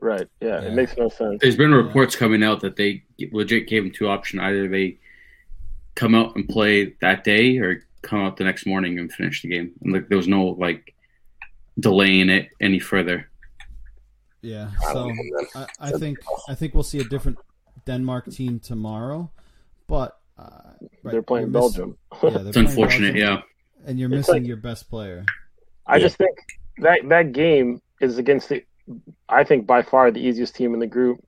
Right. Yeah, Yeah. it makes no sense. There's been reports coming out that they legit gave them two options: either they come out and play that day, or come out the next morning and finish the game. And like, there was no like delaying it any further. Yeah, so don't know, man. I, I think I think we'll see a different Denmark team tomorrow, but uh, right, They're playing you're miss- Belgium. Yeah, they're It's playing unfortunate, Belgium, yeah. and you're It's missing like- your best player. I Yeah. just think that that game is against the, I think by far the easiest team in the group,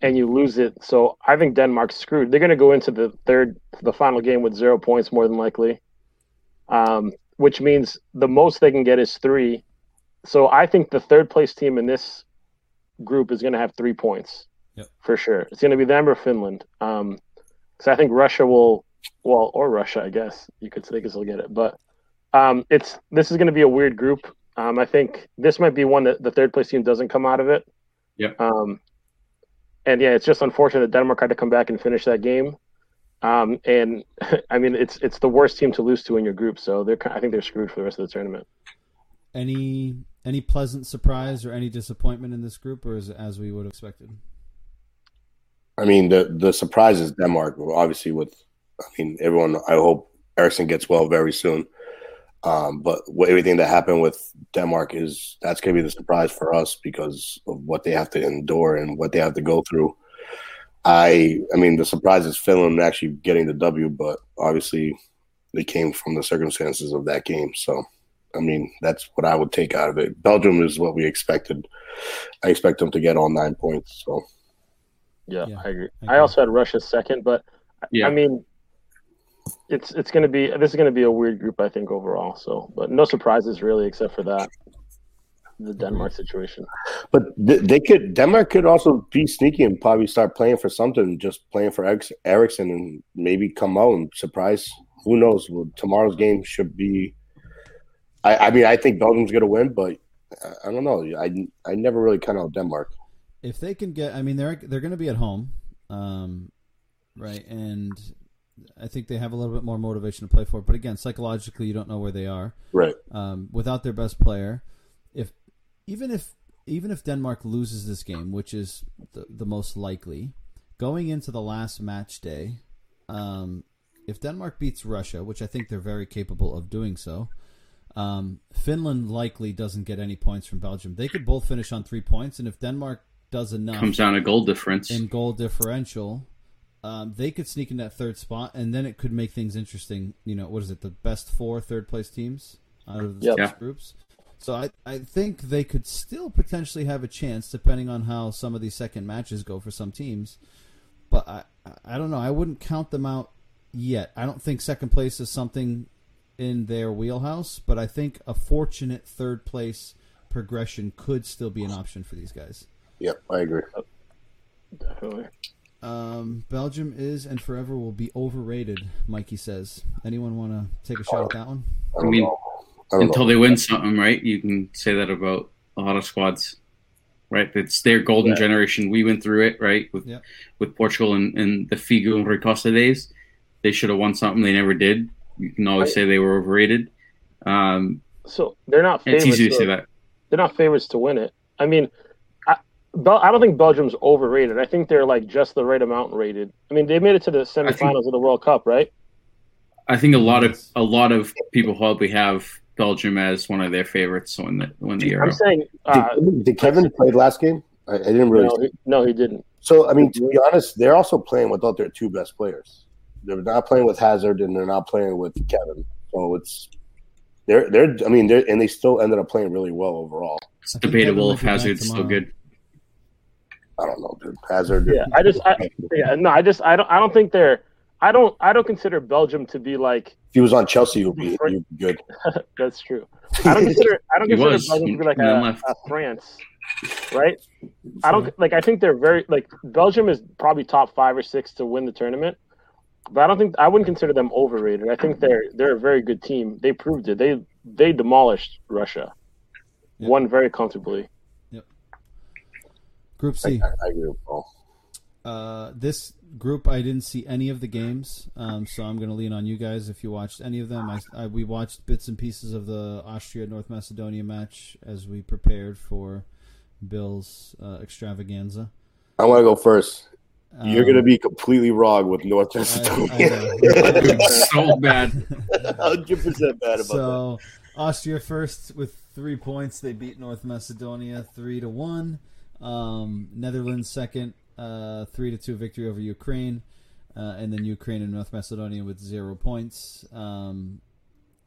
and you lose it. So I think Denmark's screwed. They're going to go into the third, the final game with zero points more than likely, um, which means the most they can get is three. So I think the third place team in this group is going to have three points Yep. for sure. It's going to be them or Finland. Um, because I think Russia will, well, or Russia, I guess you could say, because they'll get it, but um, it's this is going to be a weird group. Um, I think this might be one that the third place team doesn't come out of it. Yep. Um, and yeah, it's just unfortunate that Denmark had to come back and finish that game. Um, and (laughs) I mean, it's it's the worst team to lose to in your group, so they're I think they're screwed for the rest of the tournament. Any any pleasant surprise or any disappointment in this group, or is it as we would have expected? I mean, the the surprise is Denmark. Obviously, with I mean, everyone. I hope Eriksen gets well very soon. Um, but what, everything that happened with Denmark is that's going to be the surprise for us because of what they have to endure and what they have to go through. I I mean, the surprise is Finland actually getting the W, but obviously they came from the circumstances of that game. So, I mean, that's what I would take out of it. Belgium is what we expected. I expect them to get all nine points. So. Yeah, Yeah, I agree. I I, also had Russia second, but Yeah. I mean, it's it's going to be this is going to be a weird group, I think overall. So, but no surprises really, except for that the Denmark situation. But they could Denmark could also be sneaky and probably start playing for something, just playing for Eriks- Eriksen and maybe come out and surprise. Who knows? Well, tomorrow's game should be. I, I mean, I think Belgium's going to win, but I, I don't know. I I never really count out Denmark. If they can get, I mean, they're they're going to be at home, um, right? And I think they have a little bit more motivation to play for. But again, psychologically, you don't know where they are Right. um, without their best player. If even if even if Denmark loses this game, which is the, the most likely, going into the last match day, um, if Denmark beats Russia, which I think they're very capable of doing so, um, Finland likely doesn't get any points from Belgium. They could both finish on three points, and if Denmark does enough Comes down to goal difference. in goal differential, um, they could sneak in that third spot, and then it could make things interesting. You know, what is it? The best four third place teams out of the Yep. Yeah. groups. So I, I think they could still potentially have a chance, depending on how some of these second matches go for some teams. But I, I don't know. I wouldn't count them out yet. I don't think second place is something in their wheelhouse, but I think a fortunate third place progression could still be an option for these guys. Yep, I agree. Definitely. Um, Belgium is and forever will be overrated, Mikey says. Anyone want to take a shot at that one? I, I mean. I until know. they win something, right? You can say that about a lot of squads, right? It's their golden Yeah. generation. We went through it, right? With Yeah. with Portugal and, and the Figo and Rui Costa days, they should have won something. They never did. You can always I- say they were overrated. Um, So they're not it's easy to to- say that. They're not favorites to win it. I mean, I, Bel- I don't think Belgium's overrated. I think they're like just the right amount rated. I mean, they made it to the semifinals of the World Cup, right? I think a lot of a lot of people probably have Belgium as one of their favorites to win the win the Euro. I'm saying, uh, did, did Kevin play last game? I, I didn't really. no, he, no, he didn't. So I mean, to be honest, they're also playing without their two best players. They're not playing with Hazard, and they're not playing with Kevin. So it's they're they're. I mean, they're and they still ended up playing really well overall. It's debatable if might be back Hazard's still tomorrow. good. I don't know, dude. Hazard. Yeah, I just, I, yeah, no, I just, I don't, I don't think they're. I don't, I don't consider Belgium to be like. If he was on Chelsea, he would be, he would be good. (laughs) That's true. I don't consider, I don't (laughs) consider was. Belgium to be like a, a France, right? I don't like. I think they're very like Belgium is probably top five or six to win the tournament, but I don't think I wouldn't consider them overrated. I think they're they're a very good team. They proved it. They they demolished Russia, Yeah. won very comfortably. Group I, C. I agree with Paul. Uh, this group, I didn't see any of the games, um, so I'm going to lean on you guys if you watched any of them. I, I, we watched bits and pieces of the Austria North Macedonia match as we prepared for Bill's uh, extravaganza. I want to go first. You're Um, going to be completely wrong with North I- I Macedonia. (laughs) so bad. (laughs) Hundred percent bad about that. so Austria first with three points. They beat North Macedonia three to one. Um, Netherlands second, uh, three to two victory over Ukraine, uh, and then Ukraine and North Macedonia with zero points. Um,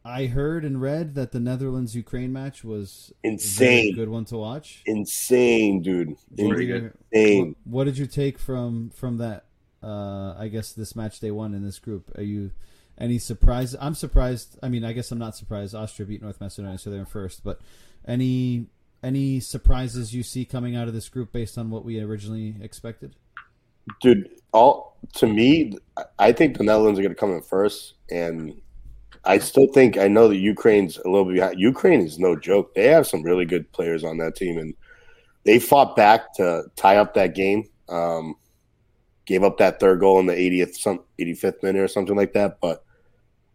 I heard and read that the Netherlands Ukraine match was a Insane, good one to watch. insane, dude. Very. Insane. What, what did you take from from that? Uh, I guess this match day one in this group. Are you any surprised? I'm surprised. I mean, I guess I'm not surprised. Austria beat North Macedonia, so they're in first. But any any surprises you see coming out of this group based on what we originally expected? dude. All to me, I think the Netherlands are going to come in first, and I still think I know that Ukraine's a little bit behind. Ukraine is no joke. They have some really good players on that team, and they fought back to tie up that game. Um, gave up that third goal in the 80th, some 85th minute or something like that, but.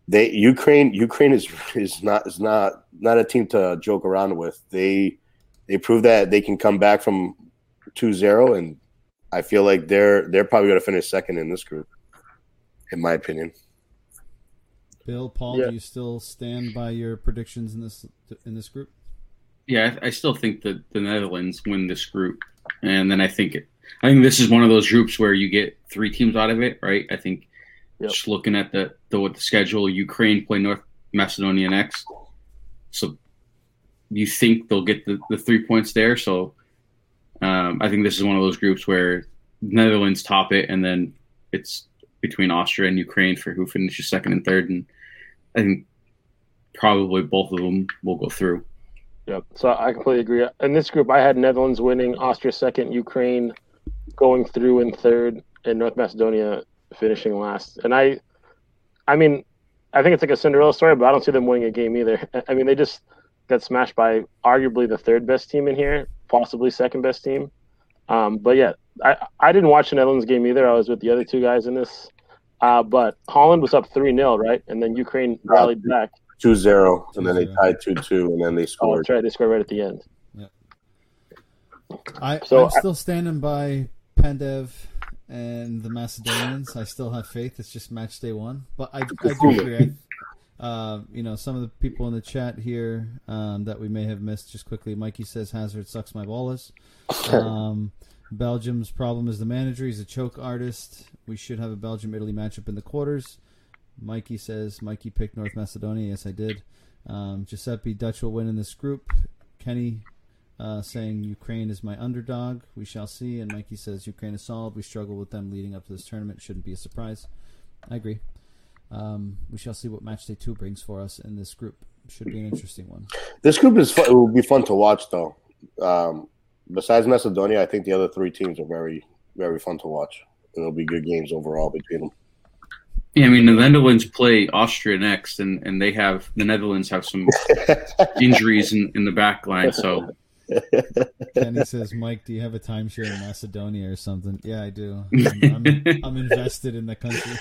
They Ukraine Ukraine is is not is not not a team to joke around with. They they prove that they can come back from 2-0 and I feel like they're they're probably going to finish second in this group, in my opinion. Bill, Paul, Yeah. do you still stand by your predictions in this in this group? Yeah, I, I still think that the Netherlands win this group, and then I think it. I think this is one of those groups where you get three teams out of it, right? I think Yep. just looking at the the what the schedule, Ukraine play North Macedonia next, so you think they'll get the, the three points there. So um, I think this is one of those groups where Netherlands top it, and then it's between Austria and Ukraine for who finishes second and third, and I think probably both of them will go through. Yep. So I completely agree. In this group, I had Netherlands winning, Austria second, Ukraine going through in third, and North Macedonia finishing last. And I, I mean, I think it's like a Cinderella story, but I don't see them winning a game either. (laughs) I mean, they just got smashed by arguably the third best team in here, possibly second best team. Um, but yeah, I, I didn't watch the Netherlands game either. I was with the other two guys in this. Uh, but Holland was up 3 0, right? And then Ukraine rallied back. 2-0, and then they tied 2-2, and then they Oh, scored. that's right. They scored right at the end. I, So I'm I- still standing by Pandev and the Macedonians. I still have faith. It's just match day one, but I, I do agree. Uh, you know, some of the people in the chat here um, that we may have missed just quickly. Mikey says Hazard sucks my balls. Um, Belgium's problem is the manager. He's a choke artist. We should have a Belgium Italy matchup in the quarters. Mikey says Mikey picked North Macedonia. Yes, I did. Um, Giuseppe Dutch will win in this group. Kenny uh, saying Ukraine is my underdog. We shall see. And Mikey says Ukraine is solid. We struggle with them leading up to this tournament. Shouldn't be a surprise. I agree. Um, we shall see what match day two brings for us in this group. Should be an interesting one. This group is fun. It will be fun to watch, though. Um, besides Macedonia, I think the other three teams are very, very fun to watch. And it'll be good games overall between them. Yeah, I mean the Netherlands play Austria next, and, and they have the Netherlands have some (laughs) injuries in, in the back line. So Kenny says, Mike, do you have a timeshare in Macedonia or something? Yeah, I do. I'm, I'm, I'm invested in the country.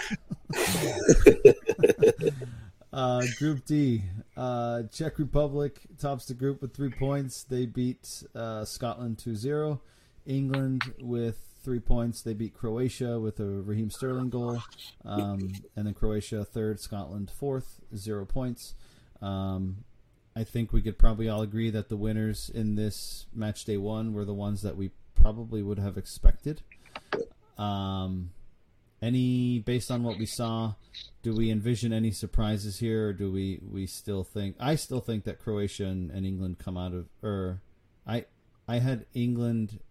(laughs) uh, group D, uh, Czech Republic tops the group with three points. They beat uh, Scotland 2 0. England with three points. They beat Croatia with a Raheem Sterling goal. Um, and then Croatia third, Scotland fourth, zero points. Um, I think we could probably all agree that the winners in this match day one were the ones that we probably would have expected. Um, any based on what we saw, do we envision any surprises here, or do we we still think? I still think that Croatia and, and England come out of, or I I had England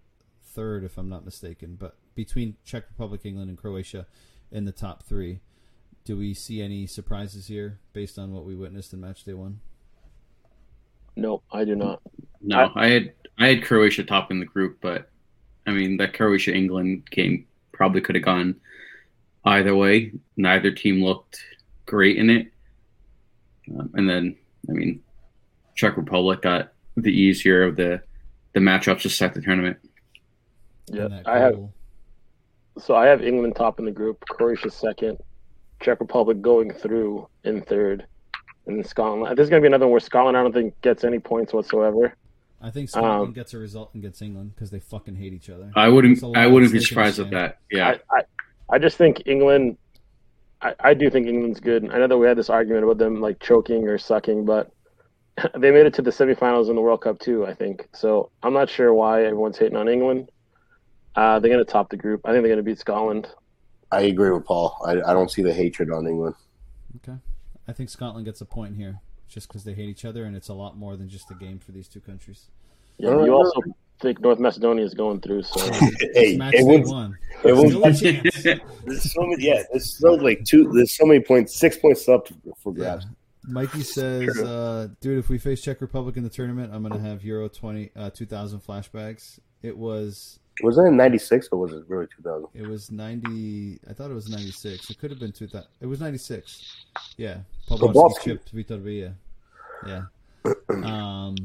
third if I'm not mistaken, but between Czech Republic, England, and Croatia in the top three. Do we see any surprises here based on what we witnessed in match day one? No, I do not. no, I had I had Croatia top in the group, but I mean that Croatia England game probably could have gone either way. Neither team looked great in it, um, and then I mean Czech Republic got the easier of the the matchups to start the tournament. Yeah, in I have. So I have England top in the group, Croatia second, Czech Republic going through in third, and Scotland. This is going to be another one where Scotland I don't think gets any points whatsoever. I think Scotland Um, gets a result again's England because they fucking hate each other. I wouldn't There's a lot I wouldn't be surprised this at that. Yeah, I, I, I just think England. I, I do think England's good. I know that we had this argument about them like choking or sucking, but (laughs) they made it to the semifinals in the World Cup too. I think so. I'm not sure why everyone's hating on England. Uh, they're going to top the group. I think they're going to beat Scotland. I agree with Paul. I, I don't see the hatred on England. Okay, I think Scotland gets a point here just because they hate each other, and it's a lot more than just a game for these two countries. Yeah, you also think North Macedonia is going through, so (laughs) Hey, It's match day everyone's, one. everyone's, Still a there's so many. Yeah, there's still like two. There's so many points. Six points up for Yeah. grabs. Mikey says, uh, "Dude, if we face Czech Republic in the tournament, I'm gonna have Euro 20 uh, 2000 flashbacks." It was Was it in '96 or was it really 2000? it was 90. I thought it was 96. It could have been 2000. It was 96. Yeah, Poborsky. chipped Vitor Baia. Yeah. (clears throat) Um,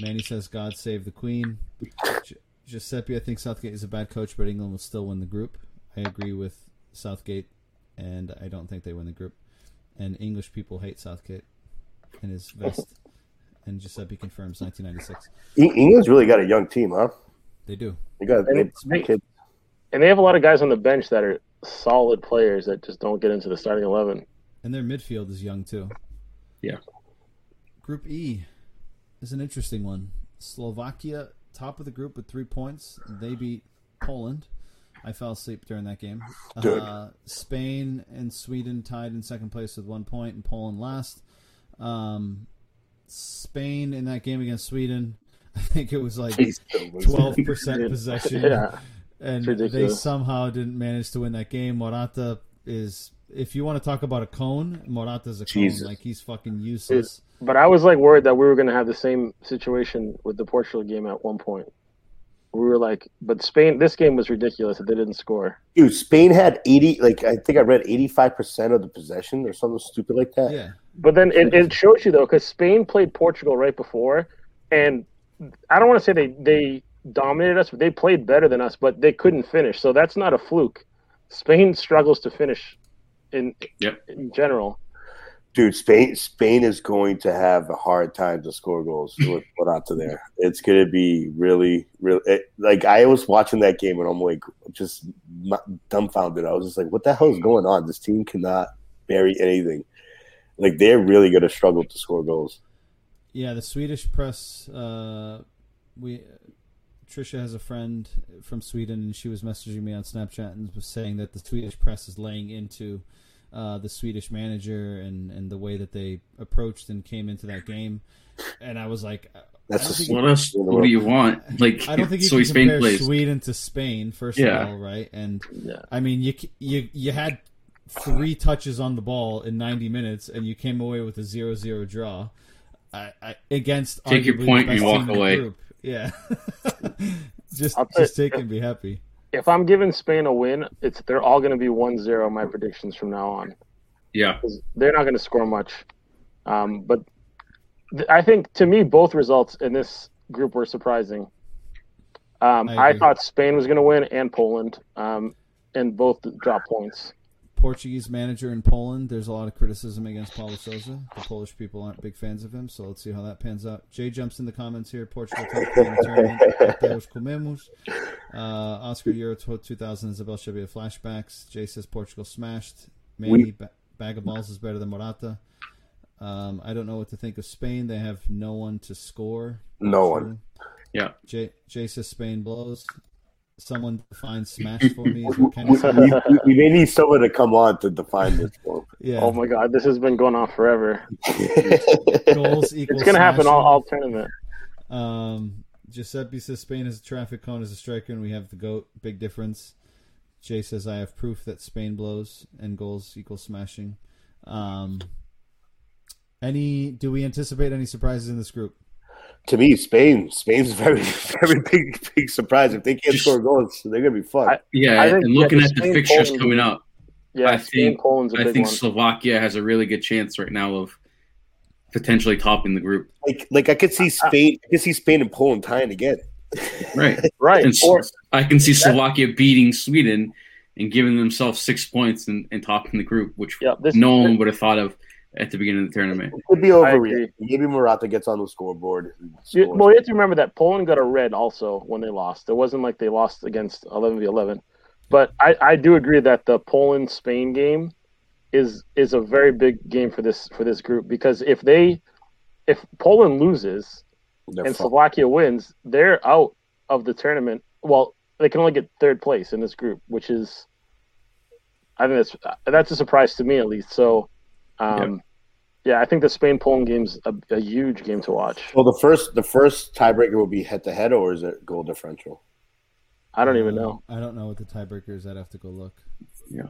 Manny says, "God save the Queen." Gi- Giuseppe, I think Southgate is a bad coach, but England will still win the group. I agree with Southgate, and I don't think they win the group. And English people hate Southgate and his vest. (laughs) and Giuseppe confirms 1996. E- England's really got a young team, huh? They do. They got And they, it's- some kids. and they have a lot of guys on the bench that are solid players that just don't get into the starting eleven. And their midfield is young too. Yeah. Group E is an interesting one. Slovakia, top of the group with three points. They beat Poland. I fell asleep during that game. Uh, Spain and Sweden tied in second place with one point, and Poland last. Um, Spain in that game against Sweden, I think it was like twelve percent (laughs) possession. Yeah, and It's they somehow didn't manage to win that game. Morata is, if you want to talk about a cone, Morata's a cone. Like he's fucking useless. but I was like worried that we were going to have the same situation with the Portugal game at one point. We were like, but Spain. This game was ridiculous that they didn't score. Dude, Spain had 80. Like I think I read 85 percent of the possession or something stupid like that. Yeah, But then it, it shows you though, because Spain played Portugal right before, and I don't want to say they they dominated us. But they played better than us, but they couldn't finish. So that's not a fluke. Spain struggles to finish in Yep. in general. Dude, Spain Spain is going to have a hard time to score goals (laughs) with Morata there. It's going to be really, really it, like I was watching that game and I'm like just mu- dumbfounded. I was just like, what the hell is going on? This team cannot bury anything. Like they're really going to struggle to score goals. Yeah, the Swedish press. Uh, we Trisha has a friend from Sweden, and she was messaging me on Snapchat and was saying that the Swedish press is laying into uh, the Swedish manager and and the way that they approached and came into that game. And I was like, That's a think- What else? What do you want? Like, I don't think you so can Spain compare plays. Sweden to Spain. First Yeah. of all, right? And Yeah. I mean, you you you had three touches on the ball in 90 minutes, and you came away with a 0-0 draw I, I, against Take your arguably the point and best walk team in the away. Yeah, (laughs) just I'll just you- take and be happy. If I'm giving Spain a win, it's they're all going to be 1-0 my predictions from now on. Yeah, They're not going to score much. Um, but th- I think to me both results in this group were surprising. Um, I I, thought Spain was going to win and Poland, um, and both dropped points. Portuguese manager in Poland. There's a lot of criticism against Paulo Sousa. The Polish people aren't big fans of him, so let's see how that pans out. Jay jumps in the comments here. Portugal top three in the tournament. Adeus comemos. Uh, Oscar Euro 2000 Abel Xavier flashbacks. Jay says Portugal smashed. Maybe We- ba- bag of balls is better than Morata. Um, I don't know what to think of Spain. They have no one to score. No True. one. yeah. Jay, Jay says Spain blows. Someone define smash for me. Is what Kenny We, we, we- we may need someone to come on to define this for (laughs) Yeah. Oh my God, this has been going on forever. (laughs) Goals equals It's going to happen all, all tournament. Um, Giuseppe says Spain has a traffic cone as a striker, and we have the goat. Big difference. Jay says I have proof that Spain blows and goals equals smashing. Um, any? Do we anticipate any surprises in this group? To me, Spain, Spain's a (laughs) very, very big, big surprise. If they can't Just- score goals, they're gonna be fucked. I- Yeah, I think, and looking the at the fixtures Poland coming up, Yeah, I Spain, think- Poland's a I big think one. Slovakia has a really good chance right now of potentially topping the group. like, like I could see Spain, I could see Spain and Poland tying again. (laughs) Right. right. And Or, I can see Slovakia beating Sweden and giving themselves six points and, and topping the group, which yeah, this, no one would have thought of at the beginning of the tournament. It could be I Maybe Morata gets on the scoreboard. and You, well, you have to remember that Poland got a red also when they lost. It wasn't like they lost against 11 v 11. But I, I do agree that the Poland Spain game is is a very big game for this for this group because if they if Poland loses They're and fucked. Slovakia wins, they're out of the tournament. Well, they can only get third place in this group, which is I think that's that's a surprise to me at least. So, um, yeah, I think the Spain Poland game's a, a huge game to watch. Well, the first, the first tiebreaker will be head to head, or is it goal differential? I don't even know. I don't know what the tiebreaker is. I'd have to go look. Yeah.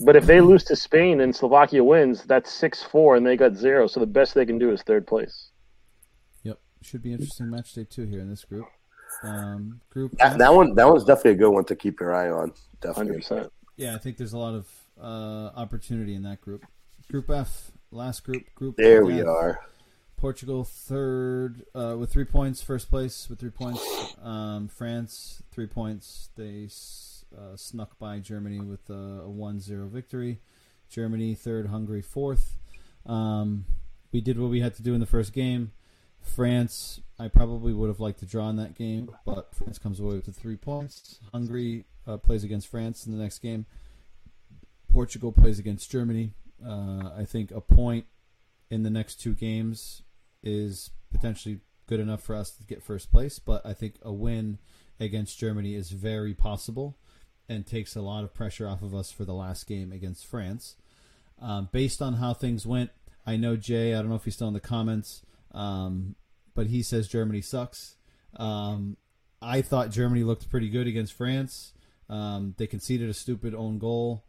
But if they lose to Spain and Slovakia wins, that's six four, and they got zero. So the best they can do is third place. Yep, should be interesting match day two here in this group. Um, group That, that one, that one's definitely a good one to keep your eye on. Hundred Definitely. percent. Yeah, I think there's a lot of uh, opportunity in that group. Group F, last group. Group There we F. are. Portugal third uh, with three points, first place with three points. Um, France three points. They uh, snuck by Germany with a, a 1-0 victory. Germany third, Hungary fourth. Um, we did what we had to do in the first game. France, I probably would have liked to draw in that game, but France comes away with the three points. Hungary uh, plays against France in the next game. Portugal plays against Germany. Uh, I think a point in the next two games is potentially good enough for us to get first place, but I think a win against Germany is very possible and takes a lot of pressure off of us for the last game against France. Um, based on how things went, I know Jay, I don't know if he's still in the comments, um, but he says Germany sucks. Um, I thought Germany looked pretty good against France. Um, they conceded a stupid own goal,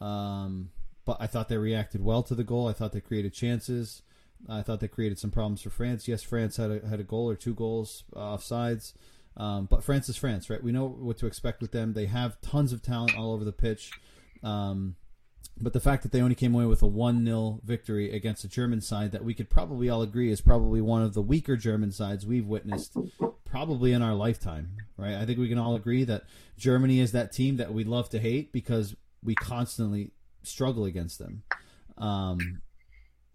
um, but I thought they reacted well to the goal. I thought they created chances. I thought they created some problems for France. Yes, France had a, had a goal or two goals uh, offsides, um, but France is France, right? We know what to expect with them. They have tons of talent all over the pitch. Um, but the fact that they only came away with a 1 0 victory against a German side that we could probably all agree is probably one of the weaker German sides we've witnessed probably in our lifetime, right? I think we can all agree that Germany is that team that we love to hate because we constantly struggle against them. Um,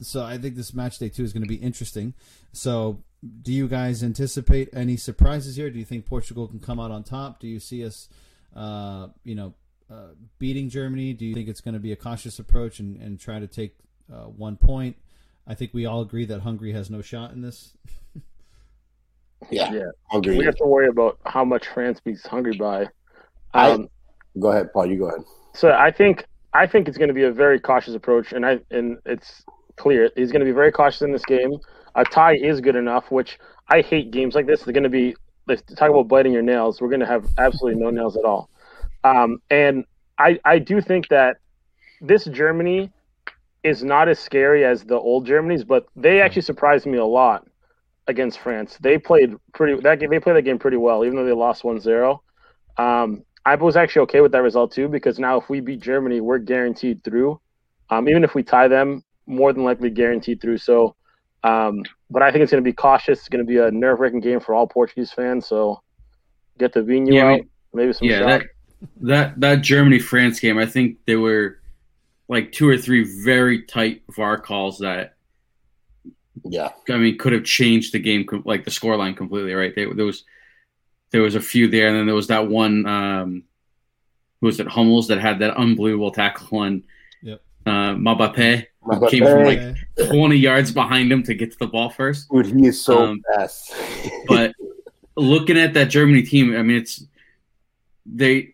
so I think this match day two is going to be interesting. So, do you guys anticipate any surprises here? Do you think Portugal can come out on top? Do you see us, uh, you know, uh, beating Germany? Do you think it's going to be a cautious approach and, and try to take uh, one point? I think we all agree that Hungary has no shot in this. (laughs) Yeah, Yeah. Hungary. We have to worry about how much France beats Hungary by. I- Um, Go ahead, Paul. You go ahead. So I think I think it's going to be a very cautious approach, and I and it's clear he's going to be very cautious in this game. A tie is good enough, which I hate games like this. They're going to be let's talk about biting your nails. We're going to have absolutely no nails at all. Um, and I I do think that this Germany is not as scary as the old Germany's, but they actually surprised me a lot against France. They played pretty that game. They played that game pretty well, even though they lost 1-0. Um, I was actually okay with that result too because now if we beat Germany, we're guaranteed through. Um, even if we tie them, more than likely guaranteed through. So, um, but I think it's going to be cautious. It's going to be a nerve-wracking game for all Portuguese fans. So, get the Vinu Yeah, out, maybe some yeah, shot. that that that Germany France game, I think there were like two or three very tight VAR calls that Yeah, I mean could have changed the game, like the scoreline completely. Right, there, there was there was a few there, and then there was that one. Um, who was it? Hummels that had that unbelievable tackle on Yep. uh, Mbappe. Came from, like, Okay. 20 yards behind him to get to the ball first. dude, he is so Um, fast. but looking at that Germany team, I mean, it's they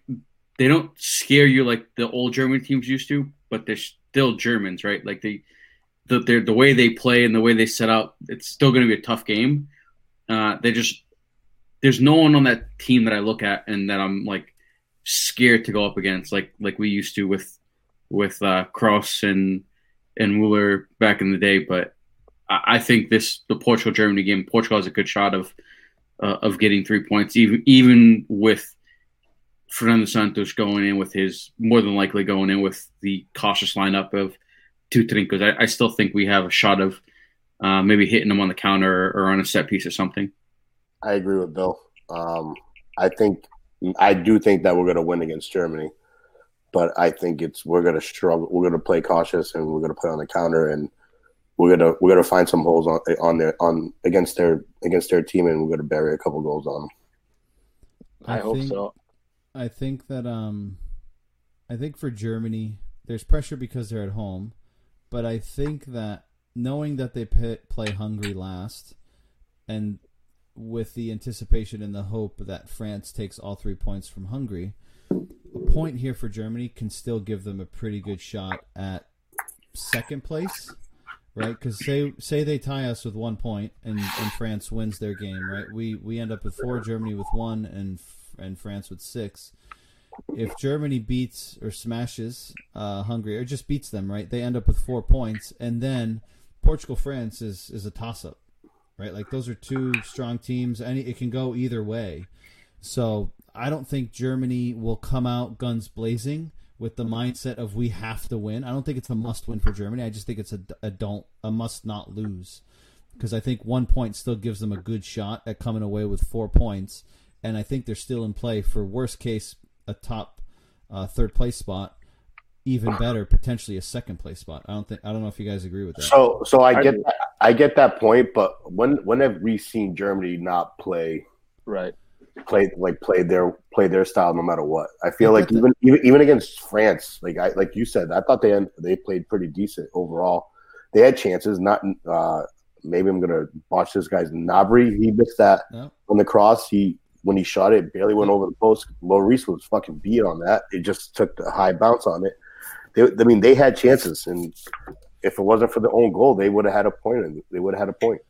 they don't scare you like the old German teams used to, but they're still Germans, right? Like they the they're, the way they play and the way they set up, it's still going to be a tough game. Uh, they just there's no one on that team that I look at and that I'm like scared to go up against, like like we used to with with uh, Kroos and and Mueller back in the day. But I, I think this the Portugal Germany game, Portugal has a good shot of uh, of getting three points, even even with Fernando Santos going in with his more than likely going in with the cautious lineup of two trincos. I, I still think we have a shot of uh, maybe hitting them on the counter or on a set piece or something. I agree with Bill. Um, I think I do think that we're going to win against Germany, but I think it's we're going to struggle. We're going to play cautious and we're going to play on the counter and we're gonna we're gonna find some holes on on their on against their against their team and we're going to bury a couple goals on them. I, hope think- so. I think that um, I think for Germany, there's pressure because they're at home, but I think that knowing that they p- play Hungary last, and with the anticipation and the hope that France takes all three points from Hungary, a point here for Germany can still give them a pretty good shot at second place, right? Because say say they tie us with one point and, and France wins their game, right? We we end up with four, Germany with one, and and France with six. If Germany beats or smashes uh, Hungary or just beats them, right? They end up with four points, and then Portugal France is is a toss up, right? Like those are two strong teams. Any it can go either way. So I don't think Germany will come out guns blazing with the mindset of we have to win. I don't think it's a must win for Germany. I just think it's a, a don't a must not lose because I think one point still gives them a good shot at coming away with four points, and I think they're still in play for worst case a top uh, third place spot, even better potentially a second place spot. I don't think I don't know if you guys agree with that. So so I I get that, I get that point, but when when have we seen Germany not play Right. play like play their play their style no matter what? I feel I like get even, even even against France, like I like you said, I thought they they played pretty decent overall. They had chances. Not uh, maybe I'm gonna watch this guy's Gnabry. He missed that No? on the cross. He when he shot it, barely went over the post. Lloris was fucking beat on that. It just took the high bounce on it. They, I mean, they had chances, and if it wasn't for the own goal, they would have had a point. They would have had a point.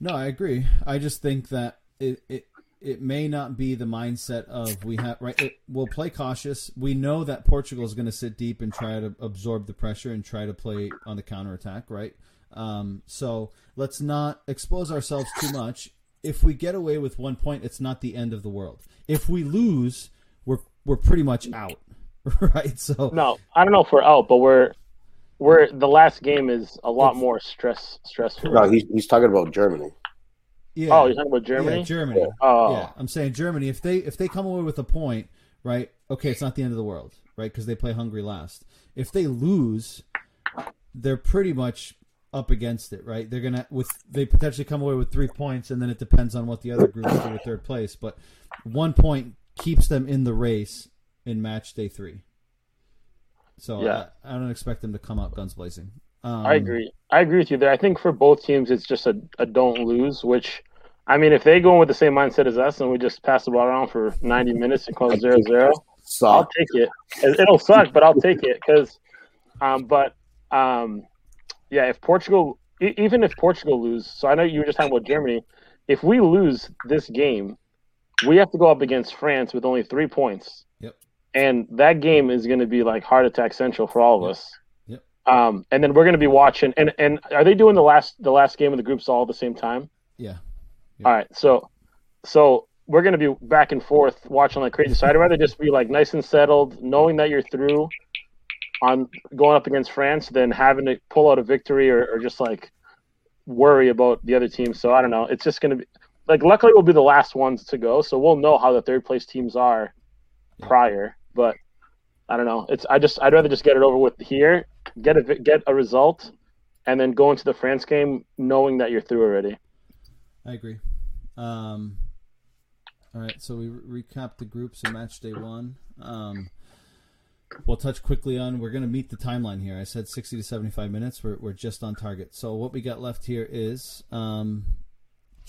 No, I agree. I just think that it it it may not be the mindset of we have right. It, we'll play cautious. We know that Portugal is going to sit deep and try to absorb the pressure and try to play on the counterattack, right? Um, so let's not expose ourselves too much. If we get away with one point, it's not the end of the world. If we lose, we're we're pretty much out, (laughs) right? So No, I don't know if we're out, but we're we're the last game is a lot more stress stressful. No, he's he's talking about Germany. Yeah. Oh, you're talking about Germany? Yeah, Germany. Oh. Yeah, I'm saying Germany. If they if they come away with a point, right? Okay, it's not the end of the world, right? Because they play Hungary last. If they lose, they're pretty much up against it, right? They're gonna with they potentially come away with three points, and then it depends on what the other groups do with third place. But one point keeps them in the race in match day three. So Yeah. I, I don't expect them to come out guns blazing. Um, I agree. I agree with you there. I think for both teams, it's just a, a don't lose. Which, I mean, if they go in with the same mindset as us and we just pass the ball around for ninety minutes and close zero zero, I'll take it. It- It'll suck, but I'll take it because, um, but um, yeah, if Portugal, e- even if Portugal lose, so I know you were just talking about Germany. If we lose this game, we have to go up against France with only three points. Yep. And that game is going to be like heart attack central for all of Yep. us. Yep. Um, and then we're going to be watching. And and are they doing the last the last game of the groups all at the same time? Yeah. All right. So so we're going to be back and forth watching like crazy. So I'd rather just be like nice and settled, knowing that you're through on going up against France than having to pull out a victory or, or just like worry about the other team. So I don't know. It's just going to be like luckily we'll be the last ones to go, so we'll know how the third place teams are prior. But I don't know. It's I just I'd rather just get it over with here, get a get a result, and then go into the France game knowing that you're through already. I agree. Um, all right, so we re- recap the groups in match day one. Um, we'll touch quickly on. We're going to meet the timeline here. I said sixty to seventy-five minutes. We're we're just on target. So what we got left here is um,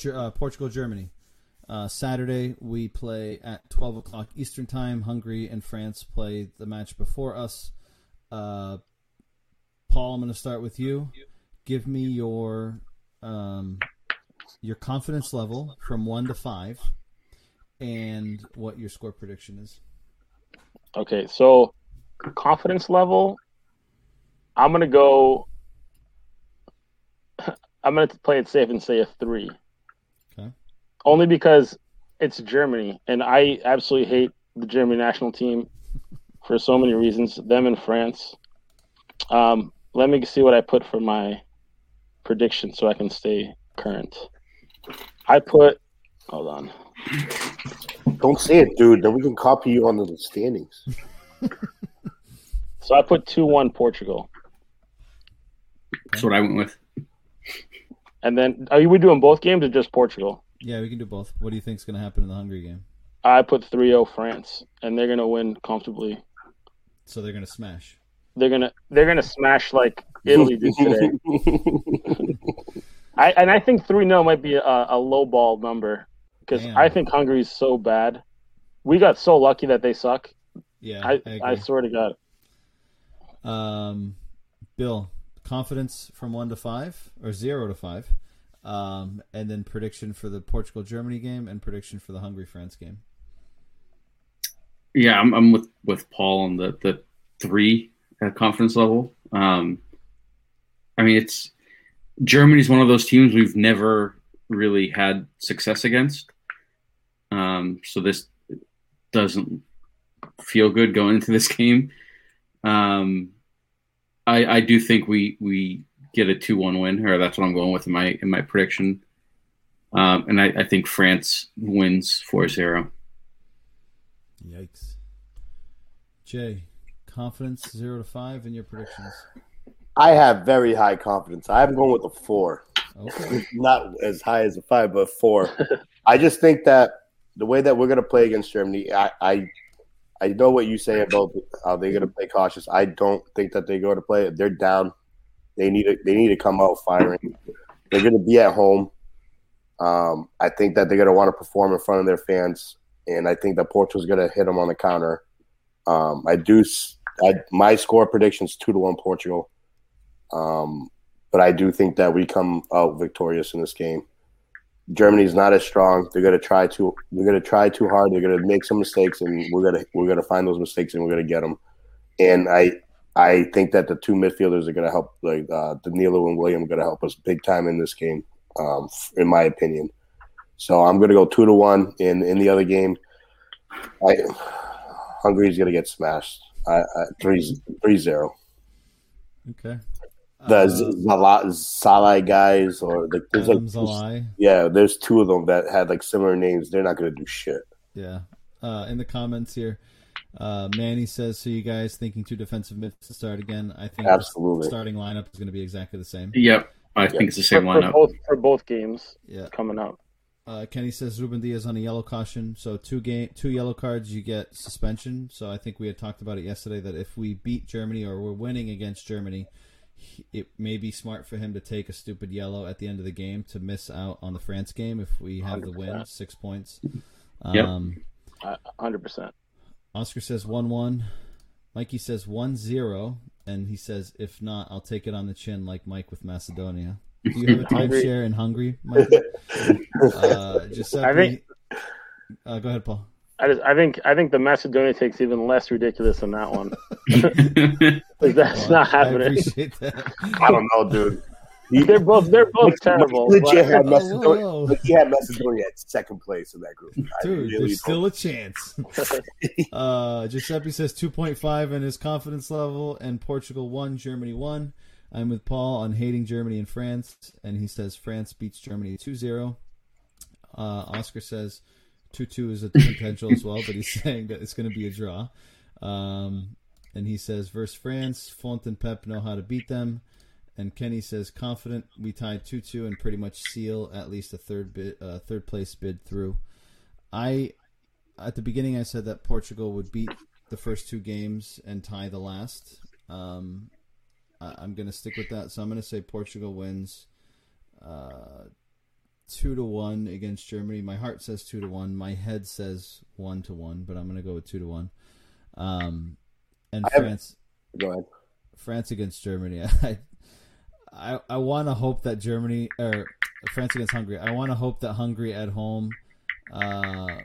uh, Portugal, Germany. Uh, Saturday we play at twelve o'clock Eastern time. Hungary and France play the match before us. Uh, Paul, I'm going to start with you. Give me your um, your confidence level from one to five, and what your score prediction is. Okay, so confidence level, I'm gonna go. (laughs) I'm gonna play it safe and say a three. Okay. Only because it's Germany, and I absolutely hate the German national team for so many reasons. Them and France. Um, let me see what I put for my prediction so I can stay current. I put. Hold on. Don't say it, dude. Then we can copy you on the standings. So I put two one Portugal, That's what I went with. and then are you we doing both games or just Portugal? Yeah, we can do both. What do you think is going to happen in the Hungary game? I put 3-0 France, and they're gonna win comfortably. So they're going to smash. They're gonna they're gonna smash like Italy did today. (laughs) I and I think 3-0 might be a, a low ball number because I think Hungary's so bad. We got so lucky that they suck. Yeah, I I, I, agree. swear to God. Um, Bill, confidence from one to five or zero to five, um, and then prediction for the Portugal Germany game and prediction for the Hungary France game. Yeah, I'm, I'm with with Paul on the the three at confidence level. Um, I mean, it's Germany's one of those teams we've never really had success against. Um, so this doesn't feel good going into this (laughs) game. Um, I I do think we we get a two one win, or that's what I'm going with in my in my prediction. Um, and I, I think France wins 4-0. Yikes. Jay, confidence zero to five in your predictions. I have very high confidence. I'm going with a four. Okay. (laughs) Not as high as a five, but four. (laughs) I just think that the way that we're going to play against Germany, I, I, I know what you say about how they're going to play cautious. I don't think that they're going to play. They're down. They need to. They need to come out firing. They're going to be at home. Um, I think that they're going to want to perform in front of their fans, and I think that Portugal's going to hit them on the counter. Um, I do. I, my score predictions two to one Portugal. Um, but I do think that we come out victorious in this game. Germany's not as strong. They're gonna try to. They're gonna try too hard. They're gonna make some mistakes, and we're gonna we're gonna find those mistakes, and we're gonna get them. And I I think that the two midfielders are gonna help. Like uh, Danilo and William are gonna help us big time in this game, um, in my opinion. So I'm gonna go two to one in in the other game. I Hungary's gonna get smashed. I, I three three zero. Okay. the Zala, Szalai guys, or like there's like Szalai. yeah, there's two of them that had like similar names. They're not gonna do shit. Yeah. Uh, in the comments here, uh, Manny says, "So you guys thinking two defensive mids to start again? I think Absolutely. the starting lineup is going to be exactly the same." Yep, I think it's the same for lineup. both for both games Yeah. coming up. Uh, Kenny says Ruben Dias on a yellow caution, so two game, two yellow cards, you get suspension. So I think we had talked about it yesterday that if we beat Germany or we're winning against Germany, he- it may be smart for him to take a stupid yellow at the end of the game to miss out on the France game if we have the win, six points. Yep. Um, Hundred percent. Oscar says one one. Mikey says one zero, and he says if not, I'll take it on the chin like Mike with Macedonia. Do you have a (laughs) Hungry. timeshare in Hungary, Mikey? (laughs) uh, Giuseppe, I think- Uh, go ahead, Paul. I just I think I think the Macedonia take's even less ridiculous than that one. (laughs) Like, that's Well, not I happening. appreciate that. I don't know, dude. They're both they're both terrible. Legit had Macedonia. He had Macedonia at second place in that group. Dude, really there's still a chance. (laughs) (laughs) uh, Giuseppe says 2.5 in his confidence level, and Portugal won, Germany won. I'm with Paul on hating Germany and France, and he says France beats Germany 2 0. Uh, Oscar says 2 2 is a (laughs) potential as well, but he's saying that it's going to be a draw. Um, and he says, versus France, Fonte and Pep know how to beat them. And Kenny says, confident we tied 2 2 and pretty much seal at least a third bid, uh, third place bid through. I at the beginning I said that Portugal would beat the first two games and tie the last. Um, I, I'm going to stick with that, so I'm going to say Portugal wins uh, two to one against Germany. My heart says two to one. My head says one to one, but I'm going to go with two to one. Um, and I have- France, Go ahead. France against Germany. (laughs) I I, I want to hope that Germany or France against Hungary. I want to hope that Hungary at home uh,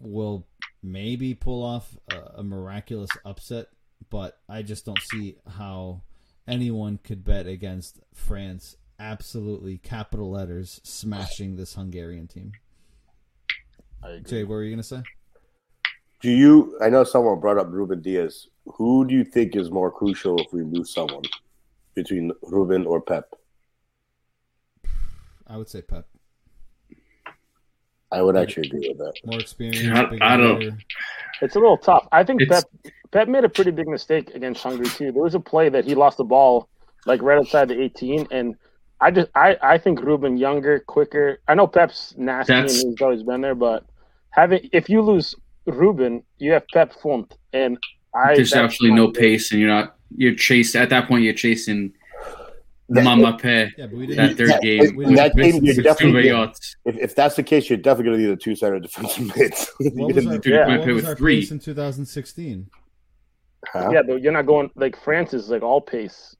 will maybe pull off a, a miraculous upset, but I just don't see how anyone could bet against France. Absolutely, capital letters, smashing this Hungarian team. I agree. Jay, what were you gonna say? Do you? I know someone brought up Ruben Dias. Who do you think is more crucial if we lose someone between Ruben or Pep? I would say Pep. I would actually agree with that. More experience. I- I don't- leader. It's a little tough. I think It's- Pep Pep made a pretty big mistake against Hungary too. There was a play that he lost the ball like right outside the 18, and I just I, I think Ruben younger, quicker. I know Pep's nasty That's- and he's always been there, but having if you lose Ruben, you have Pep Fonte, and I There's that's absolutely no pace, and you're not. You're chasing at that point. You're chasing That- Mama Pe. Yeah, That third Yeah, game. in that game, you're definitely- yachts. If, if that's the case, you're definitely going to need a two center defensive mids. (laughs) (laughs) What was our, Yeah. what was our three. pace in 2016? Huh? Yeah, but you're not going like France is like all pace,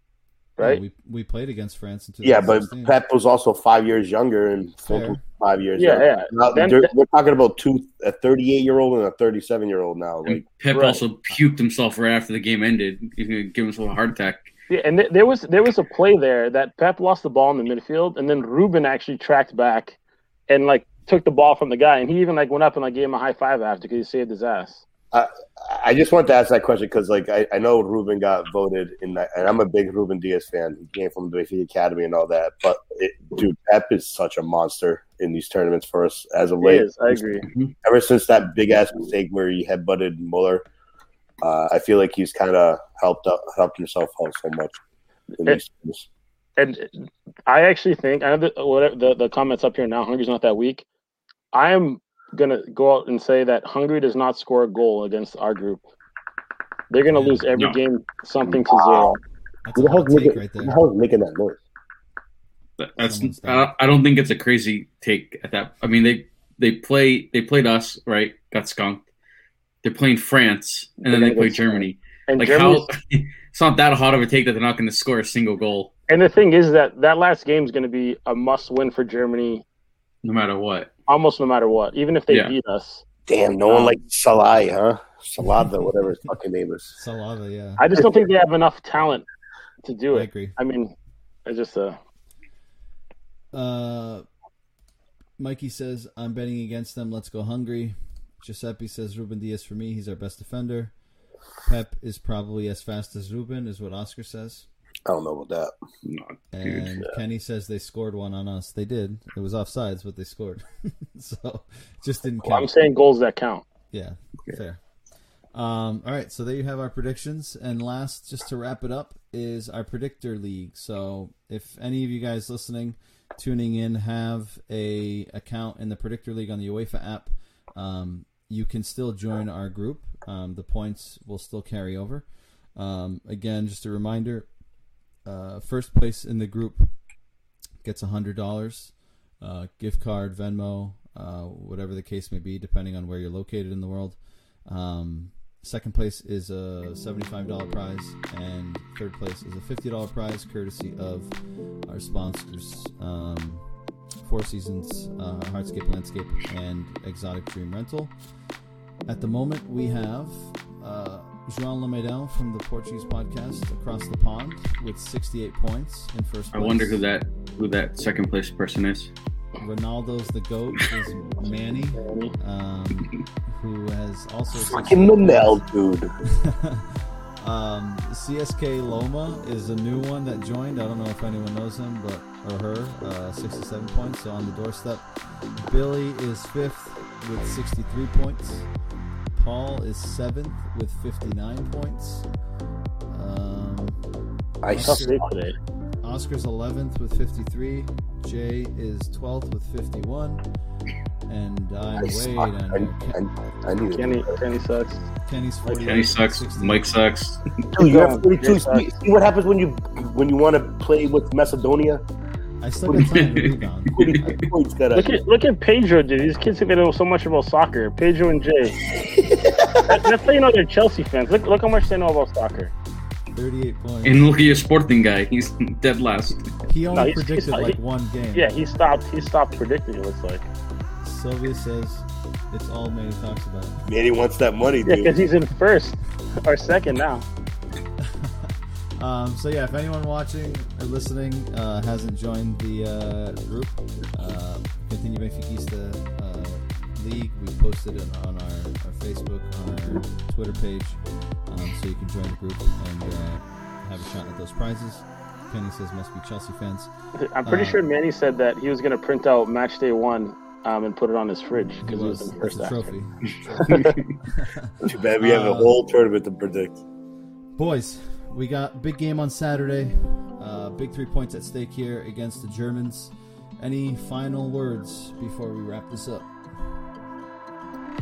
right? Yeah, we we played against France in Yeah, but Pep was also five years younger and Fulton five years Yeah, younger. yeah. Now, Then- they're- we're talking about two, a 38 year old and a 37 year old now. Like, Pep Right. also puked himself right after the game ended. He's gonna give himself a heart attack. Yeah, and th- there was there was a play there that Pep lost the ball in the midfield, and then Ruben actually tracked back and like took the ball from the guy, and he even like went up and like gave him a high five after because he saved his ass. I just want to ask that question because, like, I, I know Ruben got voted in that, and I'm a big Ruben Dias fan. He came from the Benfica Academy and all that. But, it, dude, Pep is such a monster in these tournaments for us as of He late. is, I agree. Ever since that big ass mistake where he headbutted Muller, uh, I feel like he's kind of helped out, helped himself out so much. In these games. And I actually think I know the, whatever the, the comments up here now. Hungary's not that weak. I am gonna go out and say that Hungary does not score a goal against our group. They're gonna lose every No. game something to zero. That's the hell's making, right who the hell's making that noise? That's I don't, think it's a crazy take at that. I mean they they play they played us right, got skunked. They're playing France and then They're they play. Germany. And Like Germany's, how (laughs) it's not that hot of a take that they're not going to score a single goal and the thing is that that last game is going to be a must win for Germany, no matter what. Almost no matter what. Even if they Yeah. beat us, Damn, no one Um, like Szalai, huh? Salada, whatever his fucking name is. Salava, yeah. I just don't think they have enough talent to do it. I it. agree. I mean, it's just uh, Uh, Mikey says, I'm betting against them. Let's go Hungry. Giuseppe says, Ruben Dias for me. He's our best defender. Pep is probably as fast as Ruben, is what Oscar says. I don't know about that. No, dude. And Kenny says they scored one on us. They did. It was offsides, but they scored. (laughs) so just didn't count. Well, I'm saying goals that count. Yeah, fair. Um, all right, so there you have our predictions. And last, just to wrap it up, is our predictor league. So if any of you guys listening, tuning in, have a account in the predictor league on the UEFA app, um, you can still join our group. Um, the points will still carry over. Um, again, just a reminder: uh, first place in the group gets hundred dollars, uh, gift card, Venmo, uh, whatever the case may be, depending on where you're located in the world. Um, second place is a seventy-five dollar prize, and third place is a fifty dollar prize, courtesy of our sponsors, um, Four Seasons, uh, Landscape, and Exotic Dream Rental. At the moment, we have uh, João Lamedel from the Portuguese podcast across the pond with 68 points in first place. I wonder who that who that second place person is. Ronaldo's the goat is Manny, um, who has also Fucking Manel, dude. (laughs) um, CSK Loma is a new one that joined. I don't know if anyone knows him, but or her. Uh, 67 points, so on the doorstep. Billy is fifth with 63 points. Paul is seventh with 59 points. Um, I Tough s- day. Oscar's 11th with 53. Jay is 12th with 51. And I'm I, way suck. down I, here. I, I need it. Kenny, Kenny sucks. Kenny's 41. Kenny sucks. 60. Mike sucks. Dude, you have Jay 42. See, see what happens when you when you want to play with Macedonia? I still got time to rebound. 45 (laughs) points gotta- Look at look at Pedro, dude. These kids think they know so much about soccer. Pedro and Jay. That- (laughs) That's how you know they're Chelsea fans. Look look how much they know about soccer. 38 points. And look at your sporting guy. He's dead last. He only No, he's- predicted he's like he- one game. Yeah, he stopped. He stopped predicting. It looks like. Sylvia says it's all Manny talks about. Manny wants that money, Yeah, dude. because he's in first or second now. Um, so yeah, if anyone watching or listening uh, hasn't joined the uh, group, uh, Continue Benfiquista uh, League, we posted it on our, our Facebook, on our Twitter page, um, so you can join the group and uh, have a shot at those prizes. Kenny says must be Chelsea fans. I'm pretty Uh, sure Manny said that he was going to print out match day one um, and put it on his fridge because it was was in it's first a after. trophy. (laughs) Too bad we have a Uh, whole tournament to predict. Boys, we got big game on Saturday. Uh, big three points at stake here against the Germans. Any final words before we wrap this up?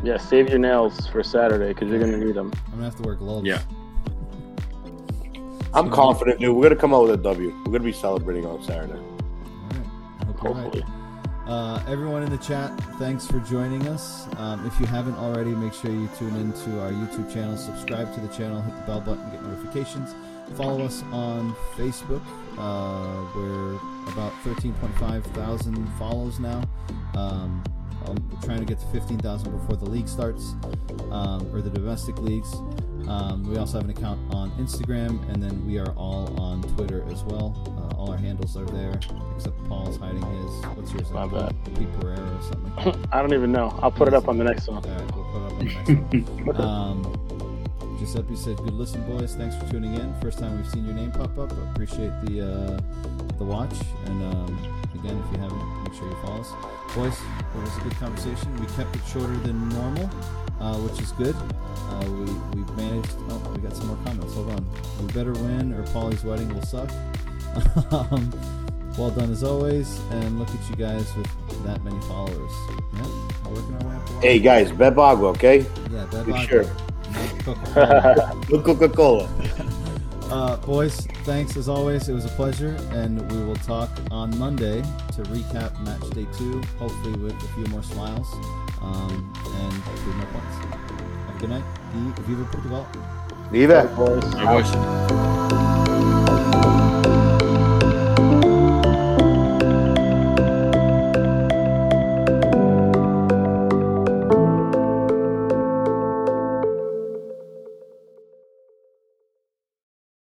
Yeah, save your nails for Saturday because you're going to need them. I'm gonna have to wear gloves. Yeah. (laughs) I'm confident, dude. We're gonna come out with a W. We're gonna be celebrating on Saturday. All right. I right. Uh, everyone in the chat, thanks for joining us. Um, if you haven't already, make sure you tune into our YouTube channel, subscribe to the channel, hit the bell button, get notifications. Follow us on Facebook. Uh, we're about 13.5 thousand follows now. Um, I'm trying to get to 15,000 before the league starts, um, or the domestic leagues. Um, we also have an account on Instagram, and then we are all on Twitter as well. Uh, all our handles are there, except Paul's hiding his. What's yours? My bad. Pete Pereira or something. (laughs) I don't even know. I'll put it up on the next one. All right, we'll put it up on the next one. (laughs) Um, Giuseppe said, "Good listen, boys. Thanks for tuning in. First time we've seen your name pop up. Appreciate the uh, the watch. And um, again, if you haven't, make sure you follow us, boys. It was a good conversation. We kept it shorter than normal, uh, which is good. Uh, we we managed. Oh, we got some more comments. Hold on. We better win, or Polly's wedding will suck. Um, well done as always, and look at you guys with that many followers. Yeah, working our way up. Hey guys, Bebagua, okay? Yeah, that Be sure. Coca-Cola. (laughs) Coca-Cola. (laughs) uh, boys, thanks as always. It was a pleasure, and we will talk on Monday to recap match day two, hopefully with a few more smiles um, and a few more points. Have a good night. E- Viva Portugal. Viva. Boys. I wish.